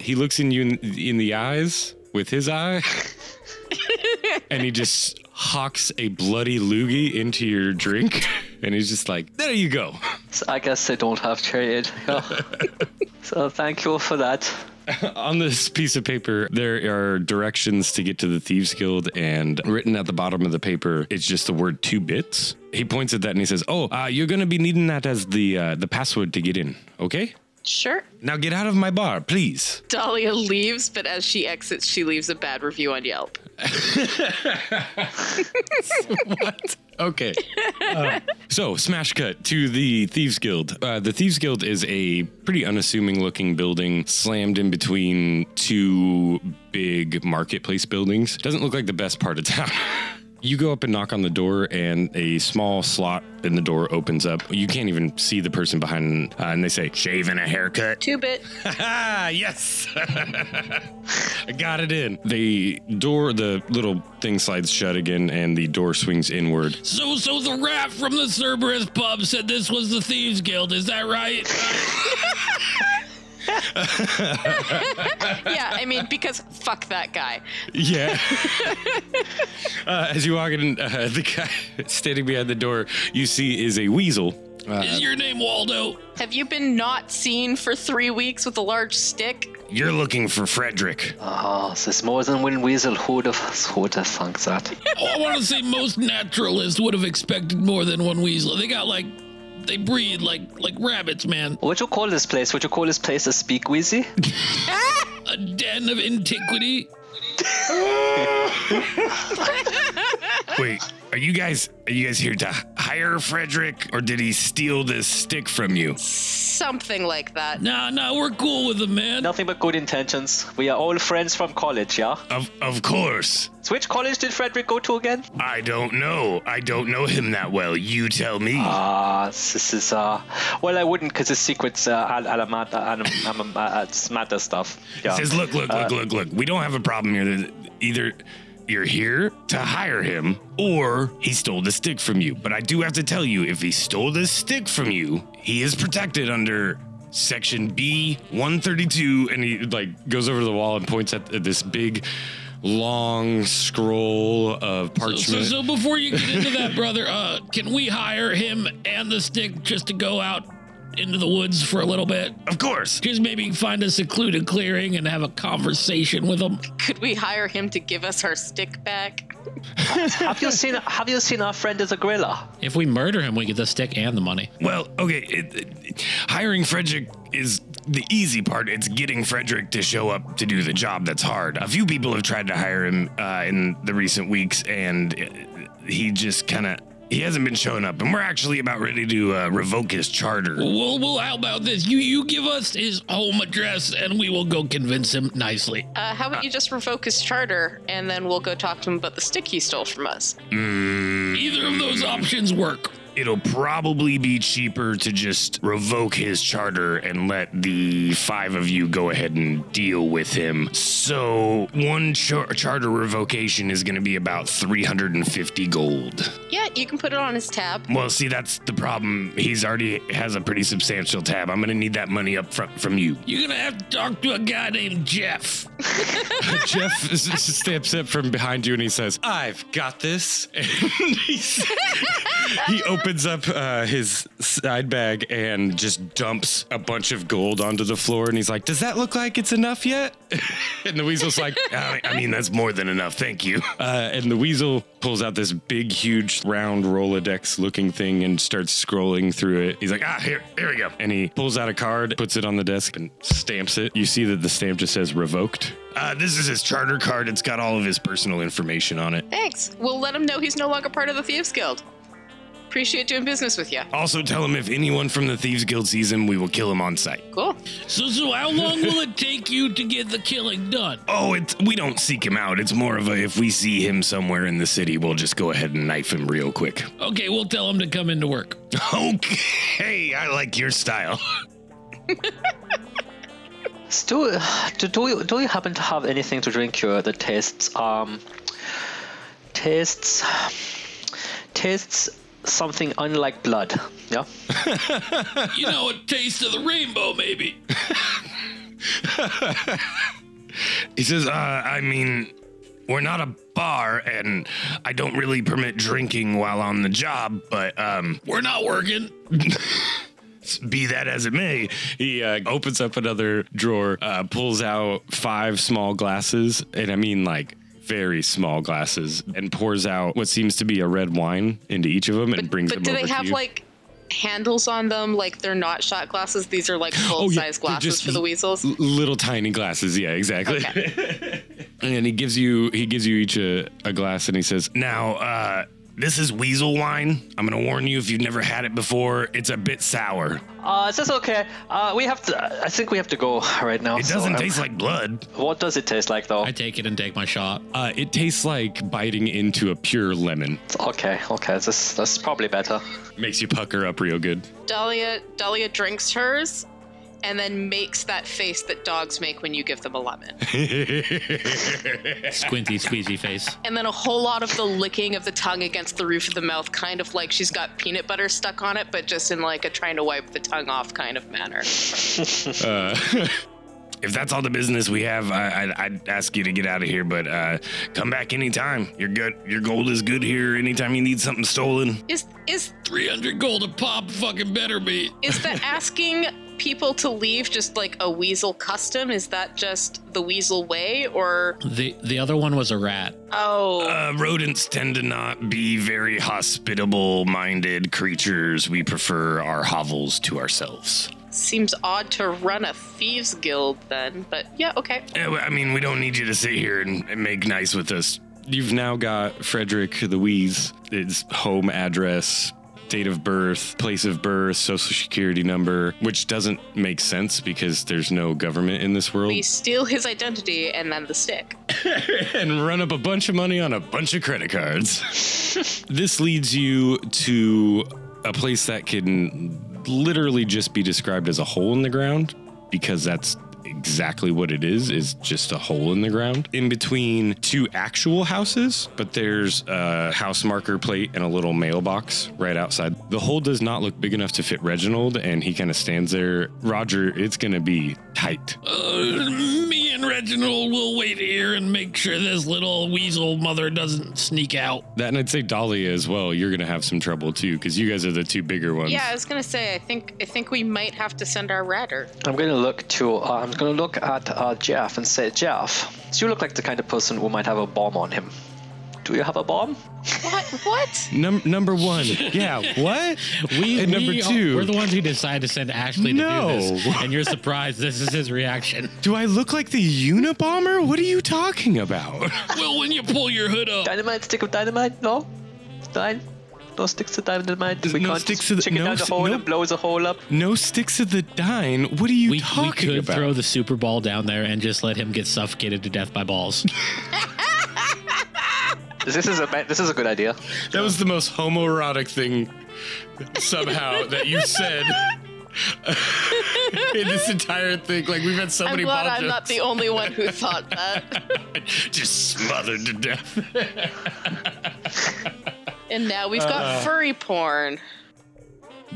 he looks in you in, in the eyes with his eye, and he just hawks a bloody loogie into your drink, and he's just like, "There you go." So I guess I don't have trade. So thank you for that. On this piece of paper, there are directions to get to the Thieves Guild, and written at the bottom of the paper, it's just the word two bits. He points at that and he says, "Oh, uh, you're gonna be needing that as the uh, the password to get in, okay?" Sure. Now get out of my bar, please. Dahlia leaves, but as she exits, she leaves a bad review on Yelp. Okay. Uh, so, smash cut to the Thieves Guild. Uh, the Thieves Guild is a pretty unassuming looking building slammed in between two big marketplace buildings. Doesn't look like the best part of town. You go up and knock on the door, and a small slot in the door opens up. You can't even see the person behind, uh, and they say, "Shave and a haircut." Two bit. Yes. I got it in. The door, the little thing slides shut again, and the door swings inward. So, so the rat from the Cerberus pub said this was the Thieves Guild. Is that right? yeah, I mean, because fuck that guy. Yeah. uh, as you walk in, uh, the guy standing behind the door you see is a weasel. Uh, Is your name Waldo? Have you been not seen for three weeks with a large stick? You're looking for Frederick. Oh, this is more than Wind Weasel. Who would have, who would have thunk that? Oh, I want to say most naturalists would have expected more than one weasel. They got like, they breed like like rabbits, man. What you call this place? What you call this place a speakeasy? A den of antiquity. Wait, are you guys are you guys here to hire Frederick, or did he steal this stick from you? Something like that. Nah, nah, we're cool with them, man. Nothing but good intentions. We are all friends from college, yeah? Of of course. So which college did Frederick go to again? I don't know. I don't know him that well. You tell me. Ah, this is, uh, well, I wouldn't because it's secrets, uh, al- alamata, alam- alam- uh, it's matter stuff. Yeah. says, look, look, look, look, look. We don't have a problem here. Either you're here to hire him, or he stole the stick from you. But I do have to tell you, if he stole this stick from you, he is protected under section B 132. And he like goes over to the wall and points at this big, long scroll of So, parchment. so before you get into that, brother, uh, can we hire him and the stick just to go out into the woods for a little bit? of course. Just maybe find a secluded clearing and have a conversation with him. Could we hire him to give us our stick back? have you seen, have you seen our friend as a gorilla? If we murder him, we get the stick and the money. Well, okay, it, it- hiring Frederick is the easy part. It's getting Frederick to show up to do the job that's hard. A few people have tried to hire him uh, in the recent weeks, and he just kind of he hasn't been showing up. And we're actually about ready to uh, revoke his charter. Well, well, how about this? You you give us his home address and we will go convince him nicely. Uh, how about you just revoke his charter and then we'll go talk to him about the stick he stole from us? Mm, Either of those options work. It'll probably be cheaper to just revoke his charter and let the five of you go ahead and deal with him. So, one char- charter revocation is going to be about 350 gold. Yeah, you can put it on his tab. Well, see, that's the problem. He's already has a pretty substantial tab. I'm going to need that money up front from you. You're gonna have to talk to a guy named Jeff. Jeff s- s- steps up from behind you and he says, I've got this. And he, op- opens up uh, his side bag and just dumps a bunch of gold onto the floor. And he's like, Does that look like it's enough yet? and the weasel's like, I I mean, that's more than enough. Thank you. uh, and the weasel pulls out this big, huge, round Rolodex looking thing and starts scrolling through it. He's like, Ah, here, here we go. and he pulls out a card, puts it on the desk, and stamps it. You see that the stamp just says revoked. Uh, this is his charter card. It's got all of his personal information on it. Thanks. We'll let him know he's no longer part of the Thieves Guild. Appreciate doing business with you. Also, tell him if anyone from the Thieves Guild sees him, we will kill him on sight. Cool. So, so how long will it take you to get the killing done? Oh, it's we don't seek him out. It's more of a if we see him somewhere in the city, we'll just go ahead and knife him real quick. Okay, we'll tell him to come into work. Okay, I like your style. Still, do, do, you, do you happen to have anything to drink here that tastes um tastes tastes something unlike blood? Yeah. You know, a taste of the rainbow, maybe. He says, uh, I mean, we're not a bar, and I don't really permit drinking while on the job, but um, We're not working. be that as it may, He uh, opens up another drawer, uh, pulls out five small glasses, and I mean like very small glasses, and pours out what seems to be a red wine into each of them and brings but them do over they have like handles on them? Like they're not shot glasses. These are like full Oh, yeah, size glasses for the weasels. L- little tiny glasses, yeah, exactly. and he gives you he gives you each a, a glass, and he says, now, uh, this is weasel wine. I'm gonna warn you if you've never had it before, it's a bit sour. Uh, is this okay? Uh, we have to. I think we have to go right now. It so, doesn't um, taste like blood. What does it taste like though? I take it and take my shot. uh, "It tastes like biting into a pure lemon. Okay, okay, this that's probably better. Makes you pucker up real good." Dahlia Dahlia drinks hers and then makes that face that dogs make when you give them a lemon. Squinty, squeezy face. And then a whole lot of the licking of the tongue against the roof of the mouth, kind of like she's got peanut butter stuck on it, but just in like a trying to wipe the tongue off kind of manner. If that's all the business we have, I, I, I'd ask you to get out of here. But uh, come back anytime. Your good, your gold is good here. Anytime you need something stolen. Is is 300 gold a pop fucking better be. is the asking people to leave just like a weasel custom? Is that just the weasel way or The the other one was a rat. oh Uh, rodents tend to not be very hospitable-minded creatures. We prefer our hovels to ourselves. seems odd to run a thieves guild then, but yeah, okay. I mean, we don't need you to sit here and, and make nice with us. You've now got Frederick the Wheeze, his home address, date of birth, place of birth, social security number, which doesn't make sense because there's no government in this world. We steal his identity and then the stick. and run up a bunch of money on a bunch of credit cards. this leads you to a place that can literally just be described as a hole in the ground because that's exactly what it is is just a hole in the ground in between two actual houses but there's a house marker plate and a little mailbox right outside the hole does not look big enough to fit reginald and he kind of stands there roger it's gonna be tight Uh, me and Reginald will wait here and make sure this little weasel mother doesn't sneak out. That and I'd say Dahlia as well. You're gonna have some trouble too, because you guys are the two bigger ones. Yeah, I was gonna say I think I think we might have to send our ratter. I'm gonna look to. Uh, I'm gonna look at uh, Jeff and say, Jeff, you look like the kind of person who might have a bomb on him. Do you have a bomb? What? What? Num- number one. Yeah. What? We, And number we are- two. we're the ones who decided to send Ashley to No. do this, and you're surprised this is his reaction. Do I look like the Unabomber? What are you talking about? well, when you pull your hood up, Dynamite, stick of dynamite? No? Nine? No sticks of dynamite? We No can't sticks just of the- chicken no down the hole no- and blow the hole up? No sticks of the dine. What are you we, we could about? throw the Super Ball down there and just let him get suffocated to death by balls. This is a this is a good idea. that was the most homoerotic thing somehow that you said in this entire thing. Like we've had so I'm many glad I'm not the only one who thought that. just smothered to death. And now we've got Uh. furry porn.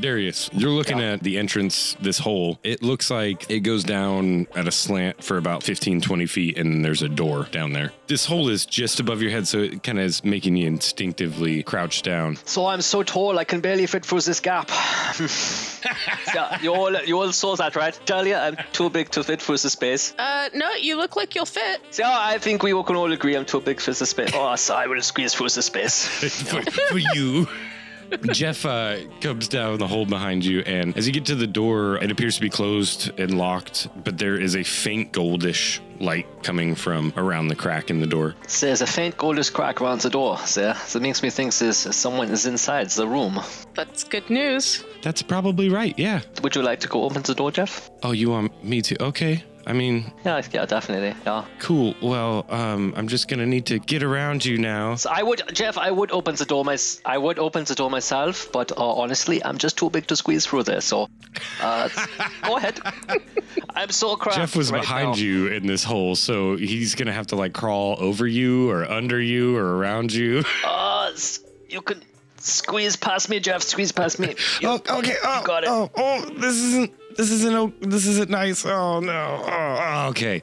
Darius, you're looking at the entrance, this hole. It looks like it goes down at a slant for about 15, 20 feet, and there's a door down there. This hole is just above your head, so it kind of is making you instinctively crouch down. So I'm so tall I can barely fit through this gap. yeah, you all you all saw that, right? Dahlia, I'm too big to fit through the space. Uh, no, you look like you'll fit. So I think we all can all agree I'm too big for the space. Oh, so I will squeeze through the space. for, for you. Jeff uh, comes down the hole behind you, and as you get to the door, it appears to be closed and locked, but there is a faint goldish light coming from around the crack in the door. There's a faint goldish crack around the door there. That makes me think there's someone is inside the room. That's good news. That's probably right, yeah. Would you like to go open the door, Jeff? Oh, you want me to? Okay. I mean, Yeah, yeah, definitely. Yeah. cool. Well, um, I'm just gonna need to get around you now. So I would, Jeff, I would open the door my, I would open the door myself, but uh, honestly, I'm just too big to squeeze through there. So, uh, go ahead. I'm so cramped. Jeff was right behind now. you in this hole, so he's gonna have to like crawl over you or under you or around you. Uh, you can squeeze past me, Jeff. Squeeze past me. You- Oh, okay. Oh, got it. Oh, oh, this isn't. This isn't. This isn't nice. Oh no. Oh, Oh, okay.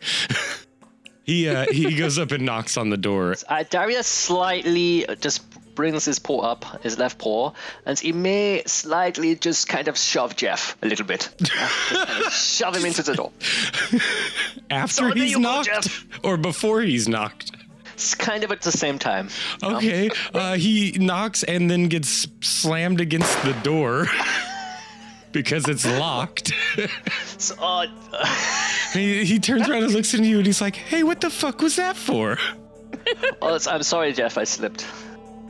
he uh, he goes up and knocks on the door. Uh, Darius slightly just brings his paw up, his left paw, and he may slightly just kind of shove Jeff a little bit. Yeah, just kind of shove him into the door. After So he's you go, knocked or before he's knocked. It's kind of at the same time. Okay. Uh, he knocks and then gets slammed against the door because it's locked. So, uh, he, he turns around and looks at you and he's like, "Hey, what the fuck was that for?" oh, I'm sorry, Jeff. I slipped.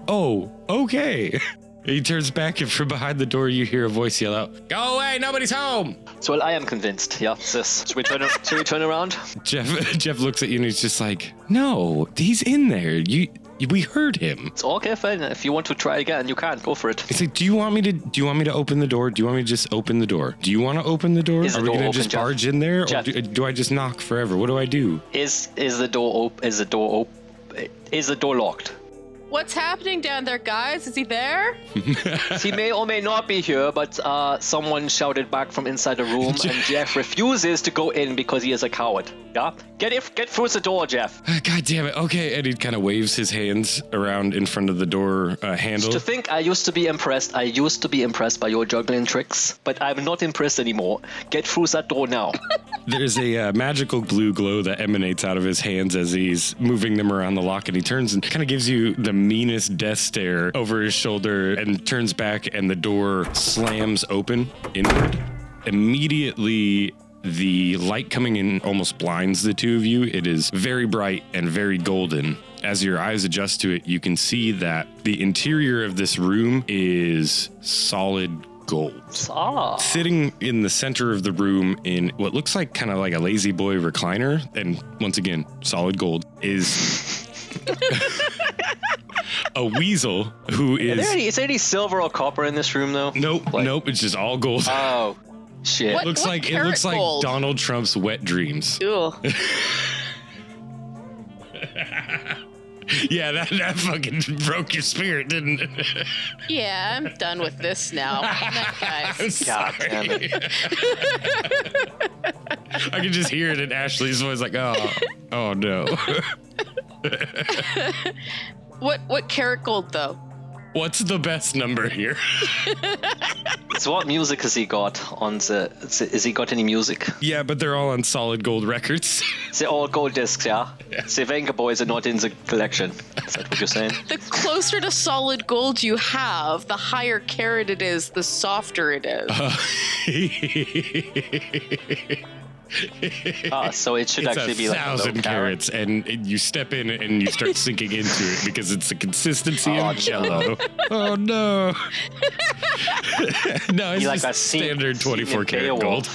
Oh, okay. He turns back and from behind the door you hear a voice yell out, "Go away! Nobody's home!" So well, I am convinced. Yeah. This. Should we turn? Should we turn around? Jeff Jeff looks at you and he's just like, "No, he's in there. You, we heard him." It's okay, fine. If you want to try again, you can. Go for it. He's like, "Do you want me to? Do you want me to open the door? Do you want me to just open the door? Do you want to open the door? Is the Are we door gonna open, just Jeff? barge in there, or do, do I just knock forever? What do I do?" Is is the door open? Is the door open? Is the door locked? What's happening down there, guys? Is he there? he may or may not be here, but uh, someone shouted back from inside the room, and Jeff refuses to go in because he is a coward. Yeah, get if get through the door, Jeff. God damn it. Okay. And he kind of waves his hands around in front of the door uh, handle. To think I used to be impressed. I used to be impressed by your juggling tricks, but I'm not impressed anymore. Get through that door now. There's a uh, magical blue glow that emanates out of his hands as he's moving them around the lock, and he turns and kind of gives you the meanest death stare over his shoulder and turns back, and the door slams open inward. Immediately, the light coming in almost blinds the two of you. It is very bright and very golden. As your eyes adjust to it, you can see that the interior of this room is solid gold sitting in the center of the room in what looks like kind of like a La-Z-Boy recliner and once again solid gold is a weasel who is there, is any, is there any silver or copper in this room though? nope Like- nope it's just all gold Oh, shit. What? looks like it carat looks like gold? donald trump's wet dreams Ew. yeah that, that fucking broke your spirit didn't it Yeah, I'm done with this now. Night, guys. God damn it. i can just hear it in ashley's voice like oh oh no What what carat gold though? what's the best number here So what music has he got on the? Has he got any music? yeah but they're all on solid gold records They're all gold discs, yeah. The Vengaboys are not in the collection. Is that what you're saying? The closer to solid gold you have, the higher carat it is, the softer it is. Uh, Ah, so it should it's actually be like a thousand carat. carats, and you step in and you start sinking into it because it's the consistency Oh, of Jello. oh no! no, it's like just standard twenty-four karat gold.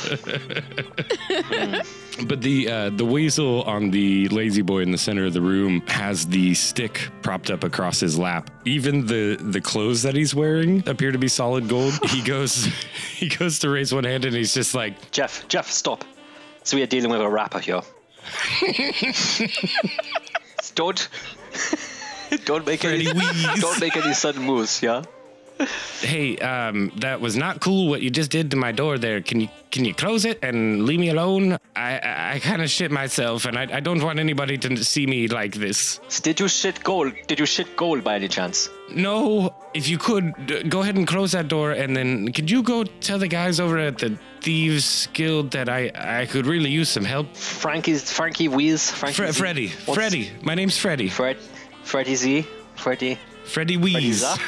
But the uh, the weasel on the La-Z-Boy in the center of the room has the stick propped up across his lap. Even the the clothes that he's wearing appear to be solid gold. He goes he goes to raise one hand and he's just like, Jeff, Jeff, stop. So we are dealing with a rapper here. don't, don't make any, don't make any sudden moves, yeah. Hey, um, that was not cool what you just did to my door there. Can you can you close it and leave me alone? I I, I kind of shit myself, and I, I don't want anybody to see me like this. Did you shit gold? Did you shit gold by any chance? No, if you could d- go ahead and close that door, and then could you go tell the guys over at the thieves guild that I I could really use some help. Frankie's Frankie Wheeze. Frankie Fre- Freddy, What's- Freddy, my name's Freddy. Fred. Freddy Z. Freddy. Freddy Freddy Wheeze. Z.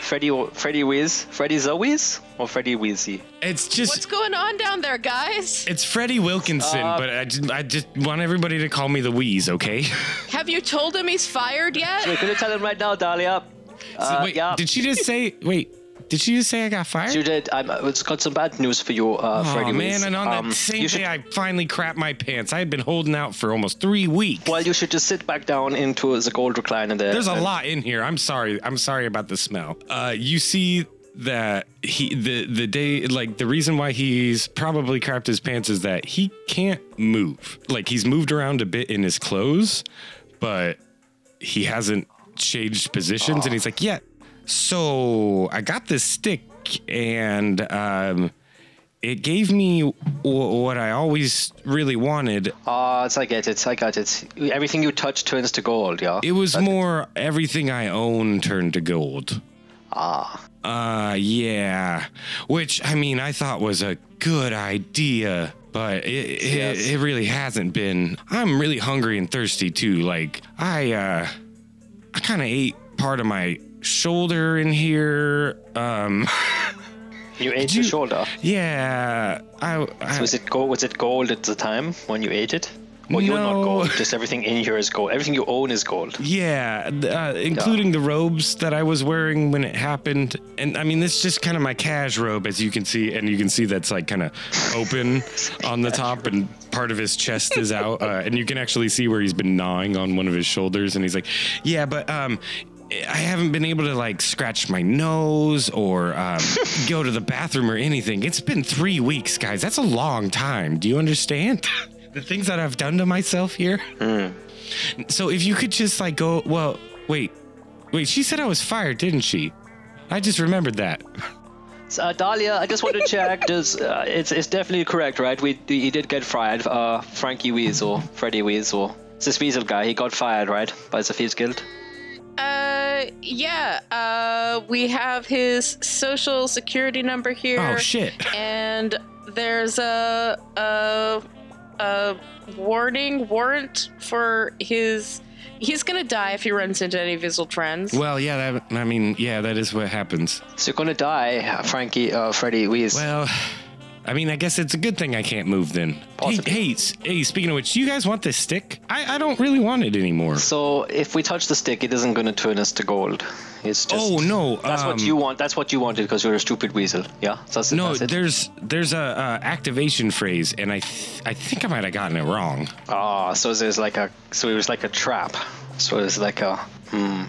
Freddy. Freddy Wheeze. Freddy Zoe's or Freddy Wheezy? It's just What's going on down there, guys? It's Freddie Wilkinson, Uh, but I just, I just want everybody to call me the Wheeze, okay? Have you told him he's fired yet? We're gonna tell him right now, Dahlia. Uh, wait, yeah. did she just say? Wait, did she just say I got fired? You did. I'm, it's got some bad news for you, uh, oh Freddy man, and on Um, that same you day, I finally crapped my pants. I had been holding out for almost three weeks. Well, you should just sit back down into the gold recliner there. There's a and- lot in here. I'm sorry. I'm sorry about the smell. Uh, you see that he the the day like the reason why he's probably crapped his pants is that he can't move. Like he's moved around a bit in his clothes, but he hasn't changed positions. And he's like, yeah. So I got this stick and um. It gave me w- what I always really wanted. Ah, it's I get it. I got it. Everything you touch turns to gold. Yeah. It was more everything I own turned to gold. ah. Uh, yeah. Which, I mean, I thought was a good idea, but it, Yes. it, it really hasn't been. I'm really hungry and thirsty too. Like, I, uh, I kind of ate part of my shoulder in here. Um, You ate you- your shoulder. yeah. I, I Was it gold? Was it gold at the time when you ate it? Well, you're not gold. Just everything in here is gold. Everything you own is gold. Yeah, uh, including the robes that I was wearing when it happened. And I mean, this is just kind of my cash robe, as you can see. And you can see that's like kind of open on the top, and part of his chest is out. Uh, and you can actually see where he's been gnawing on one of his shoulders. And he's like, Yeah, but um, I haven't been able to like scratch my nose or um, go to the bathroom or anything. It's been three weeks, guys. That's a long time. Do you understand? the things that I've done to myself here. So if you could just like go, well, wait, wait. She said I was fired, didn't she? I just remembered that. So, uh, Dahlia, I just want to check. Does uh, it's it's definitely correct, right? We he did get fired. Uh, Frankie Weasel, Freddy Weasel. It's this Weasel guy. He got fired, right, by the Thieves Guild. Uh, yeah. Uh, we have his social security number here. Oh shit! And there's a a a warning warrant for his. He's gonna die if he runs into any of his old friends. Well, yeah, that, I mean, yeah, that is what happens. So you're gonna die, Frankie, uh, Freddy Weasel. Well, I mean, I guess it's a good thing I can't move then. Hey, Possibly. hey, s- hey, speaking of which, do you guys want this stick? I, I don't really want it anymore. So if we touch the stick, it isn't gonna turn us to gold. It's just. Oh no! That's what um, you want. That's what you wanted because you're a stupid weasel. Yeah. That's, No, that's it. there's there's a uh, activation phrase, and I th- I think I might have gotten it wrong. Ah, so there's like a. So it was like a trap. So it's like a. Hmm.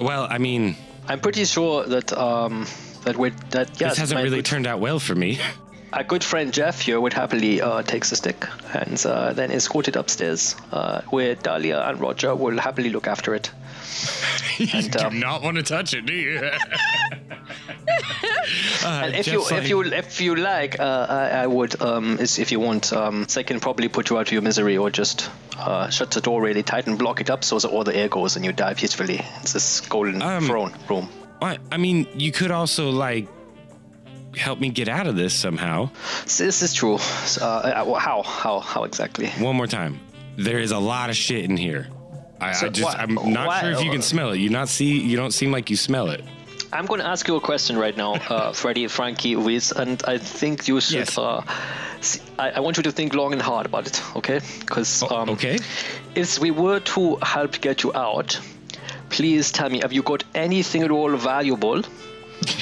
Well, I mean, I'm pretty sure that um that we that yes, this hasn't really turned out well for me. a good friend Jeff here would happily uh, takes the stick and uh, then escort it upstairs, uh, where Dahlia and Roger will happily look after it. And, do um, not want to touch it, do you? And if you if you if you like, uh, I, I would um if you want um they can probably put you out of your misery or just uh, shut the door really tight and block it up so that all the air goes and you die peacefully. It's this golden Um, throne room. I, I mean, you could also like help me get out of this somehow. This is true. Uh, uh, how how how exactly? One more time. There is a lot of shit in here. I, So I just I'm not sure if you can smell it. You not see you don't seem like you smell it. I'm going to ask you a question right now, uh, Freddie, Frankie, Wiz, and I think you should. Yes. Uh, see, I, I want you to think long and hard about it, okay? Because um, okay. if we were to help get you out, please tell me, have you got anything at all valuable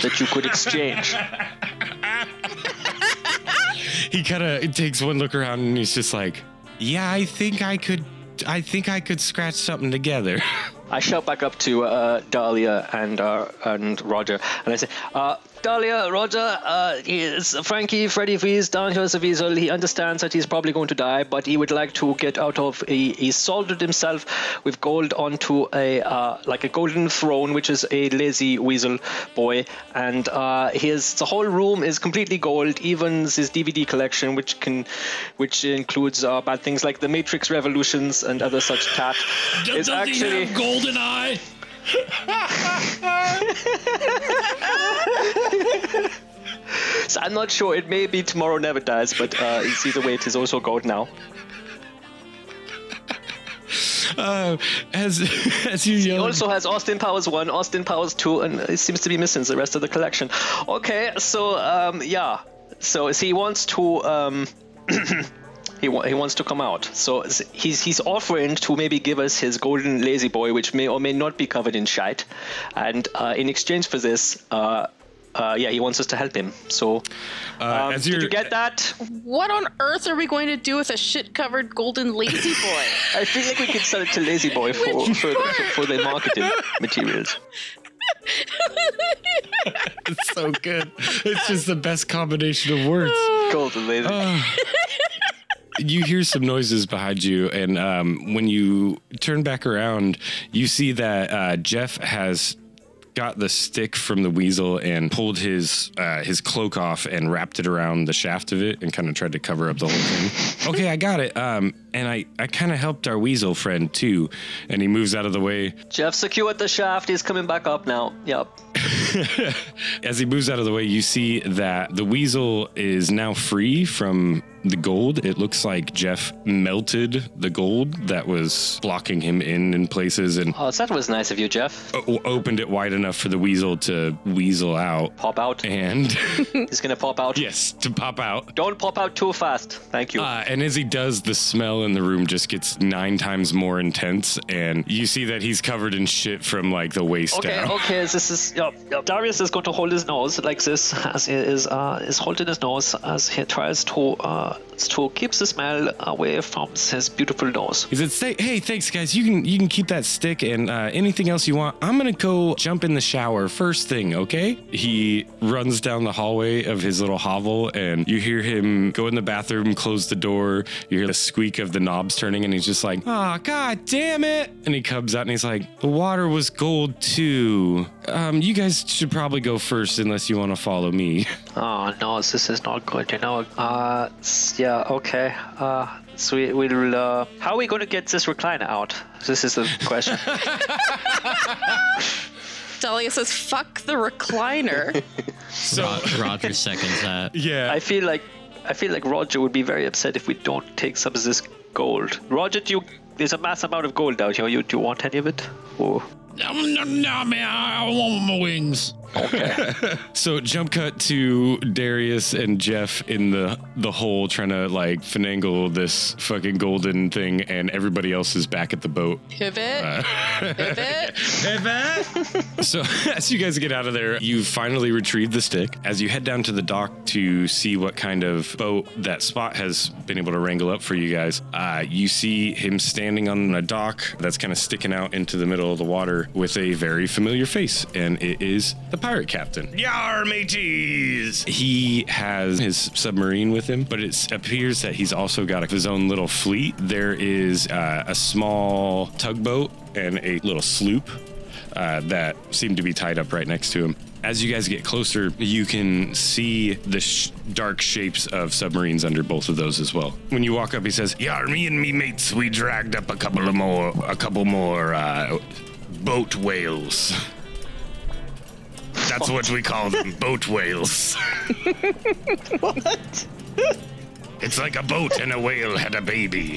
that you could exchange? He kind of takes one look around and he's just like, "Yeah, I think I could I think I could scratch something together." I shout back up to uh, Dahlia and uh, and Roger, and I say, uh, Dahlia, Roger, uh, is Frankie, Freddy Freeze, down here as a weasel. He understands that he's probably going to die, but he would like to get out of. He, he soldered himself with gold onto a uh, like a golden throne, which is a lazy weasel boy, and uh, his the whole room is completely gold. Even his DVD collection, which can, which includes uh, bad things like the Matrix Revolutions and other such cat, is actually. golden eye? So I'm not sure. It may be Tomorrow Never Dies, but uh, it's either way, it is also gold now. Uh, as as you He also has Austin Powers 1, Austin Powers 2, and it seems to be missing the rest of the collection. Okay, so, um, yeah. So he wants to. Um, He, wa- he wants to come out, so he's he's offering to maybe give us his golden La-Z-Boy, which may or may not be covered in shite, and uh, in exchange for this, uh, uh, yeah, he wants us to help him. So, uh, um, as did you're you get that? What on earth are we going to do with a shit covered golden La-Z-Boy? I feel like we could sell it to La-Z-Boy for for, for, for the marketing materials. it's so good. It's just the best combination of words. Golden Lazy. You hear some noises behind you, and um, when you turn back around, you see that uh, Jeff has got the stick from the weasel and pulled his uh, his cloak off and wrapped it around the shaft of it and kind of tried to cover up the whole thing. okay, I got it. Um, and I I kind of helped our weasel friend too, and he moves out of the way. Jeff secured the shaft. He's coming back up now. Yep. As he moves out of the way, you see that the weasel is now free from the gold. It looks like Jeff melted the gold that was blocking him in in places and Oh, that was nice of you, Jeff. o- opened it wide enough for the weasel to weasel out. Pop out. And He's gonna pop out. yes, to pop out. Don't pop out too fast. Thank you. Uh, and as he does, the smell in the room just gets nine times more intense, and you see that he's covered in shit from like the waist Okay, down. okay, this is yep, yep. Darius is going to hold his nose like this as he is uh is holding his nose as he tries to uh to keep the smell away from his beautiful nose. He said, "Say, hey, thanks, guys. You can you can keep that stick and uh, anything else you want. I'm gonna go jump in the shower first thing, okay?" He runs down the hallway of his little hovel, and you hear him go in the bathroom, close the door. You hear the squeak of the knobs turning, and he's just like, "Oh, god damn it!" And he comes out and he's like, "The water was gold too. Um, you guys should probably go first unless you want to follow me." Oh no, this is not good, you know. Uh, yeah, okay. Uh, so we will. Uh, how are we going to get this recliner out? This is the question. Dahlia says, fuck the recliner. So Ro- Roger seconds that. yeah, I feel like I feel like Roger would be very upset if we don't take some of this gold. Roger, do you? There's a mass amount of gold out here. You do you want any of it? Or No, no, no, man, I want my wings. So jump cut to Darius and Jeff in the the hole trying to like finagle this fucking golden thing, and everybody else is back at the boat. Pivot. Pivot. So as you guys get out of there, you finally retrieve the stick. As you head down to the dock to see what kind of boat that Spot has been able to wrangle up for you guys, uh, you see him standing on a dock that's kind of sticking out into the middle of the water with a very familiar face, and it is the pirate captain. Yar, mateys! He has his submarine with him, but it appears that he's also got his own little fleet. There is uh, a small tugboat and a little sloop uh, that seem to be tied up right next to him. As you guys get closer, you can see the sh- dark shapes of submarines under both of those as well. When you walk up, he says, Yar, me and me mates, we dragged up a couple of more, a couple more uh, boat whales. That's what we call them, boat whales. what? It's like a boat and a whale had a baby.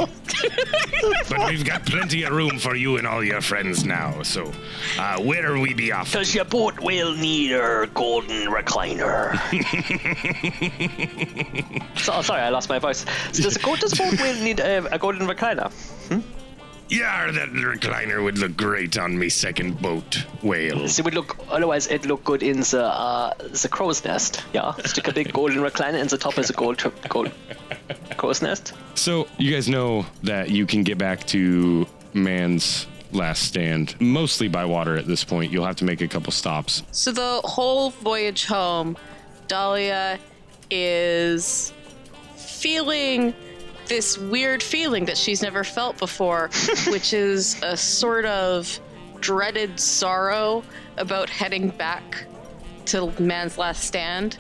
but we've got plenty of room for you and all your friends now. So, uh, where are we be off? does your boat will need a golden recliner? so, sorry, I lost my voice. So does, a, go- does boat will need a, a golden recliner? Yar, that recliner would look great on me second boat whale. It would look otherwise It'd look good in the uh, the crow's nest. Yeah, stick a big golden recliner and the top is a gold gold crow's nest. So you guys know that you can get back to Man's last stand, mostly by water at this point. You'll have to make a couple stops. So the whole voyage home, Dahlia is feeling this weird feeling that she's never felt before, which is a sort of dreaded sorrow about heading back to man's last stand.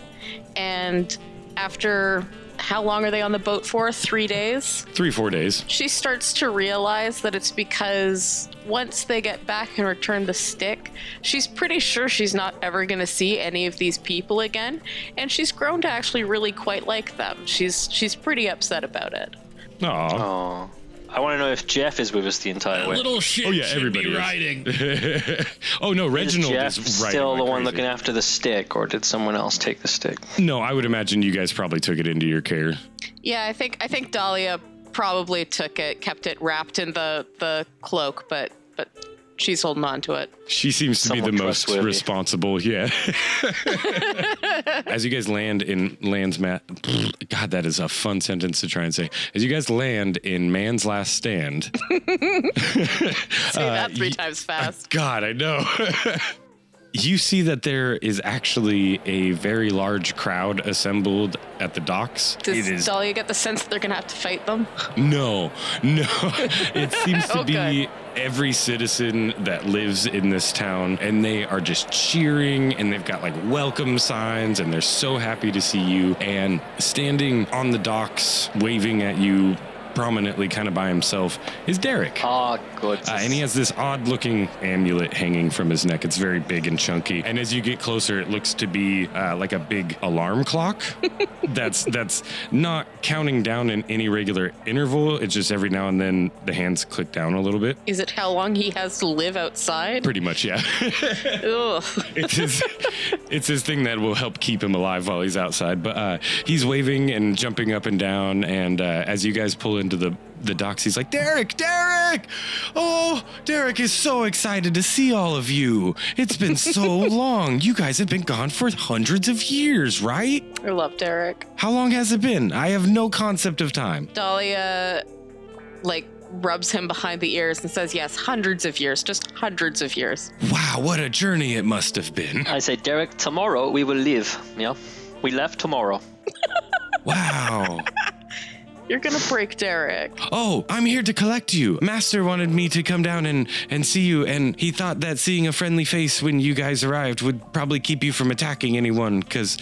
And after how long are they on the boat for? Three days? Three, four days. She starts to realize that it's because once they get back and return the stick, she's pretty sure she's not ever going to see any of these people again, and she's grown to actually really quite like them. She's she's pretty upset about it. Aw. Oh, I want to know if Jeff is with us the entire way. Little shit Oh, yeah, should everybody be is. riding. oh no, Is Reginald Jeff is riding still like the one crazy. looking after the stick, or did someone else take the stick? No, I would imagine you guys probably took it into your care. Yeah, I think I think Dahlia probably took it, kept it wrapped in the the cloak, but but she's holding on to it. She seems to be the most trustworthy. responsible. Yeah. As you guys land in Land's Mat, God, that is a fun sentence to try and say. As you guys land in Man's Last Stand, Say that uh, three ye- times fast. God, I know. you see that there is actually a very large crowd assembled at the docks. Does it is Dahlia get the sense that they're gonna have to fight them? No, no. it seems to oh, be Okay. every citizen that lives in this town, and they are just cheering, and they've got like welcome signs, and they're so happy to see you. And standing on the docks, waving at you prominently, kind of by himself, is Derek. Oh, good. Uh, and he has this odd looking amulet hanging from his neck. It's very big and chunky. And as you get closer, it looks to be uh, like a big alarm clock that's that's not counting down in any regular interval. It's just every now and then the hands click down a little bit. Is it how long he has to live outside? Pretty much, yeah. Ugh. it's his it's his thing that will help keep him alive while he's outside. But uh, he's waving and jumping up and down. And uh, as you guys pull into the the docks, he's like, "Derek, Derek! Oh, Derek is so excited to see all of you. It's been so long. You guys have been gone for hundreds of years, right? I love Derek. How long has it been? I have no concept of time." Dahlia, like, rubs him behind the ears and says, Yes, hundreds of years, just hundreds of years. Wow, what a journey it must have been. I say, Derek, tomorrow we will leave. Yeah, we left tomorrow. Wow. You're gonna break Derek. Oh, I'm here to collect you. Master wanted me to come down and, and see you, and he thought that seeing a friendly face when you guys arrived would probably keep you from attacking anyone, because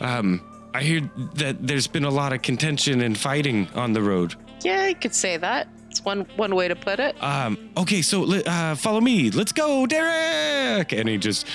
um, I hear that there's been a lot of contention and fighting on the road. Yeah, you could say that. It's one one way to put it. Um, okay, so uh, follow me. Let's go, Derek! And he just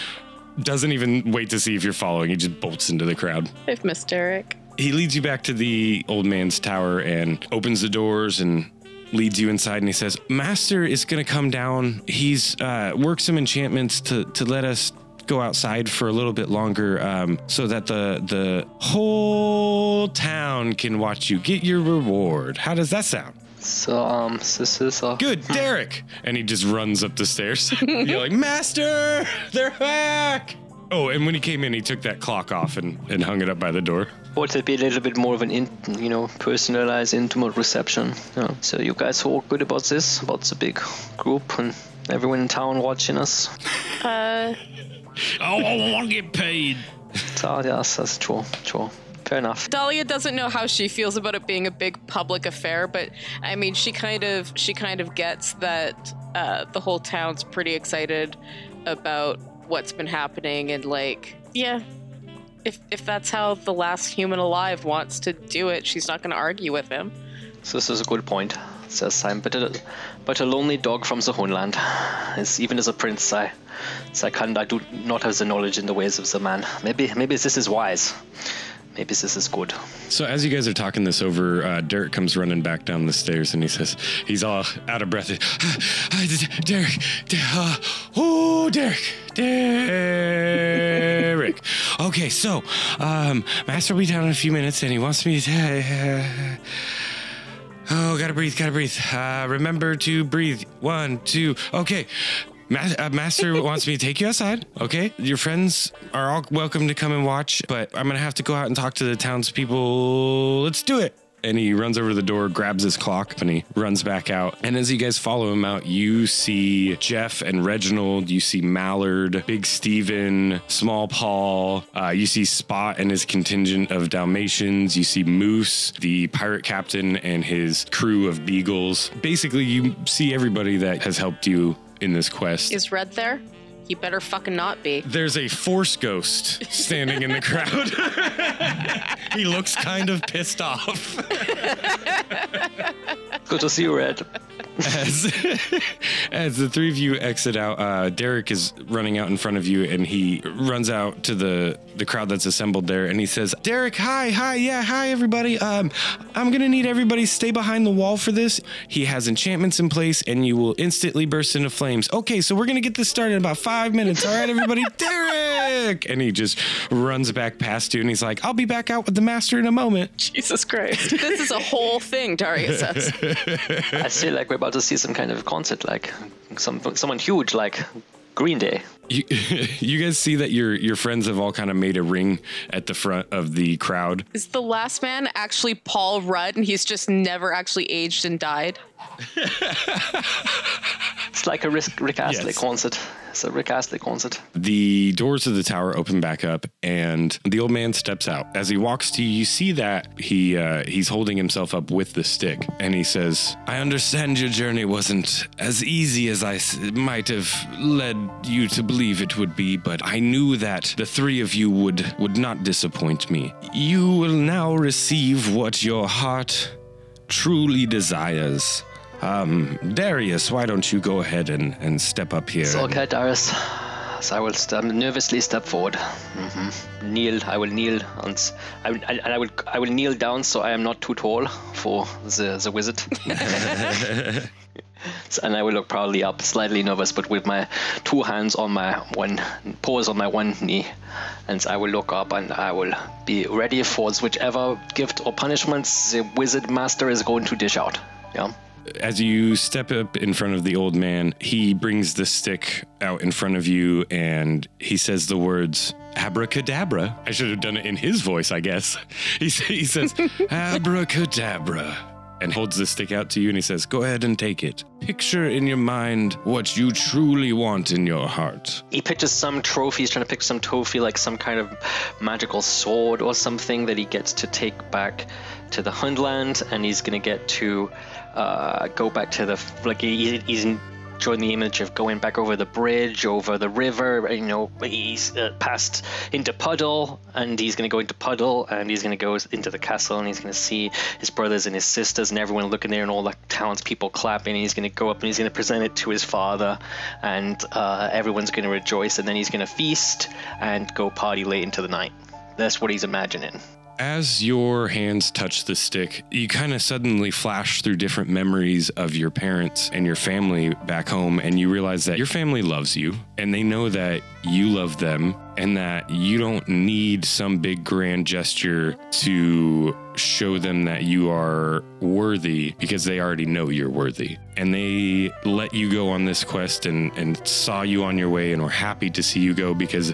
doesn't even wait to see if you're following. He just bolts into the crowd. I've missed Derek. He leads you back to the old man's tower and opens the doors and leads you inside and he says, Master is gonna come down. He's uh worked some enchantments to to let us go outside for a little bit longer um, so that the the whole town can watch you get your reward. How does that sound? So, um, this is uh, Good, Derek. And he just runs up the stairs, yelling, Master, they're back. Oh, and when he came in, he took that clock off and, and hung it up by the door. Would it be a little bit more of an, in, you know, personalized, intimate reception? Yeah. So you guys are all good about this, about the big group and everyone in town watching us. Uh, Oh, I want to get paid. So yes, that's true, true. Fair enough. Dahlia doesn't know how she feels about it being a big public affair, but I mean, she kind of she kind of gets that uh, the whole town's pretty excited about what's been happening, and like, yeah, if if that's how the last human alive wants to do it, she's not going to argue with him. So this is a good point. Says I'm but a, but a lonely dog from the homeland. As even as a prince, I, I can I do not have the knowledge in the ways of the man. Maybe maybe this is wise. Maybe this is good. So as you guys are talking this over, uh, Derek comes running back down the stairs and he says, he's all out of breath. Derek, Derek, uh, oh, Derek, Derek. Okay, so um, Master will be down in a few minutes and he wants me to. oh, gotta breathe, gotta breathe. Uh, remember to breathe. One, two. Okay. Ma- uh, Master wants me to take you outside. Okay, your friends are all welcome to come and watch, but I'm gonna have to go out and talk to the townspeople. Let's do it. and he runs over to the door, grabs his clock, and he runs back out. And as you guys follow him out, you see Jeff and Reginald, you see Mallard, Big Steven, Small Paul, uh, you see Spot and his contingent of Dalmatians, you see Moose, the pirate captain, and his crew of beagles. Basically, you see everybody that has helped you in this quest. Is Red there? He better fucking not be. There's a force ghost standing in the crowd. he looks kind of pissed off. Good to see you, Red. As, as the three of you exit out, uh, Derek is running out in front of you, and he runs out to the the crowd that's assembled there, and he says, "Derek, hi, hi, yeah, hi, everybody. Um, I'm gonna need everybody to stay behind the wall for this. He has enchantments in place, and you will instantly burst into flames. Okay, so we're gonna get this started in about five minutes. All right, everybody, Derek." And he just runs back past you, and he's like, "I'll be back out with the master in a moment." Jesus Christ. this is a whole thing, Darius says. I feel like we're about to see some kind of concert, like some someone huge, like Green Day. You, you guys see that your your friends have all kind of made a ring at the front of the crowd. Is the last man actually Paul Rudd and he's just never actually aged and died? It's like a Rick, Rick Astley Yes. concert. It's Rick Astley. The doors of the tower open back up, and the old man steps out. As he walks to you, you see that he uh, he's holding himself up with the stick, and he says, "I understand your journey wasn't as easy as I s- might have led you to believe it would be, but I knew that the three of you would would not disappoint me. You will now receive what your heart truly desires." Um, Darius, why don't you go ahead and, and step up here? It's and- okay, Darius. So I will st- nervously step forward. hmm Kneel. I will kneel, and I, will- I, and I will I will kneel down so I am not too tall for the the wizard. And I will look proudly up, slightly nervous, but with my two hands on my one paws on my one knee, and I will look up and I will be ready for whichever gift or punishments the wizard master is going to dish out. Yeah. As you step up in front of the old man, he brings the stick out in front of you and he says the words abracadabra. I should have done it in his voice, I guess. He, he says abracadabra and holds the stick out to you and he says, Go ahead and take it. Picture in your mind what you truly want in your heart. he pictures some trophy. He's trying to pick some trophy, like some kind of magical sword or something that he gets to take back to the Hundland, and he's gonna get to uh, go back to the like he, he's enjoying the image of going back over the bridge, over the river. You know, he's uh, passed into Puddle, and he's gonna go into Puddle, and he's gonna go into the castle, and he's gonna see his brothers and his sisters, and everyone looking there, and all the townspeople clapping. And he's gonna go up and he's gonna present it to his father, and uh, everyone's gonna rejoice, and then he's gonna feast and go party late into the night. That's what he's imagining. As your hands touch the stick, you kind of suddenly flash through different memories of your parents and your family back home, and you realize that your family loves you and they know that you love them, and that you don't need some big grand gesture to show them that you are worthy because they already know you're worthy. And they let you go on this quest and, and saw you on your way and were happy to see you go because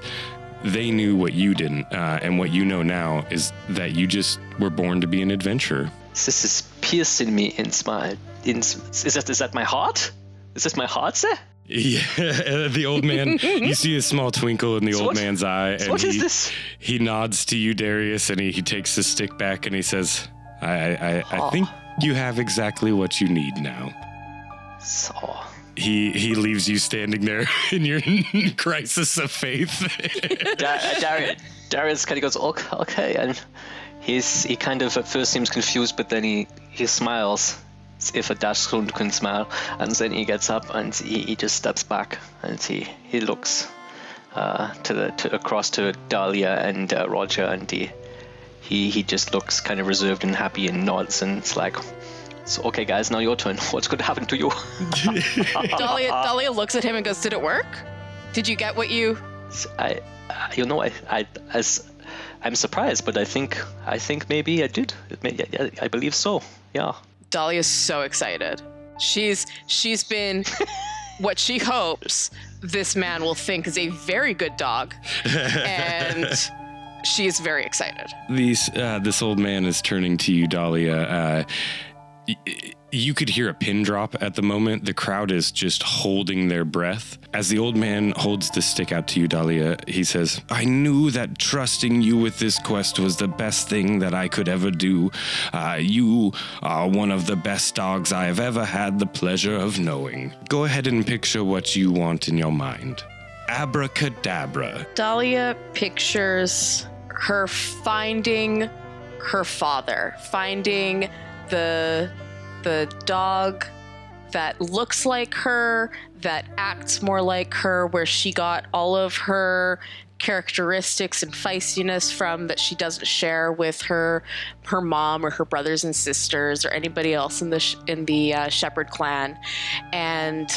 they knew what you didn't, uh, and what you know now is that you just were born to be an adventurer. This is piercing me in my. In, is that is that my heart? Is this my heart, sir? Yeah, the old man. you see a small twinkle in the So old what- man's eye, and he, he nods to you, Darius, and he, he takes his stick back and he says, "I I, I, I think you have exactly what you need now." So, He he leaves you standing there in your crisis of faith. Uh, Darius, Darius kind of goes, okay, okay, and he's he kind of at first seems confused, but then he he smiles, if a Dachshund can smile, and then he gets up and he, he just steps back and he he looks uh, to the to across to Dahlia and uh, Roger, and he he he just looks kind of reserved and happy and nods, and it's like. So, okay, guys, now your turn. What's going to happen to you? Dahlia, Dahlia looks at him and goes, Did it work? Did you get what you. I, I- you know, I, I, as, I'm surprised, but I think, I think maybe I did. It may, yeah, yeah, I believe so. Yeah. Dahlia's so excited. She's she's been what she hopes this man will think is a very good dog. and she is very excited. These, uh, this old man is turning to you, Dahlia. Uh, y- y- you could hear a pin drop at the moment. The crowd is just holding their breath. As the old man holds the stick out to you, Dahlia, he says, I knew that trusting you with this quest was the best thing that I could ever do. Uh, you are one of the best dogs I have ever had the pleasure of knowing. Go ahead and picture what you want in your mind. Abracadabra. Dahlia pictures her finding her father, finding the the dog that looks like her, that acts more like her, where she got all of her characteristics and feistiness from that she doesn't share with her her mom or her brothers and sisters or anybody else in the sh- in the uh, shepherd clan. And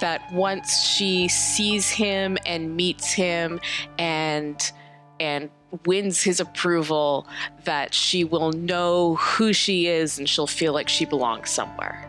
that once she sees him and meets him and and wins his approval that she will know who she is and she'll feel like she belongs somewhere.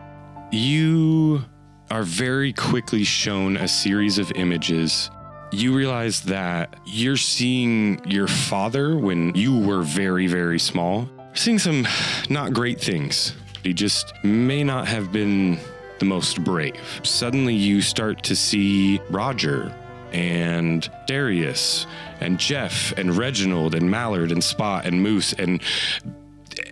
You are very quickly shown a series of images. You realize that you're seeing your father when you were very, very small, seeing some not great things. He just may not have been the most brave. Suddenly, you start to see Roger and Darius and Jeff and Reginald and Mallard and Spot and Moose and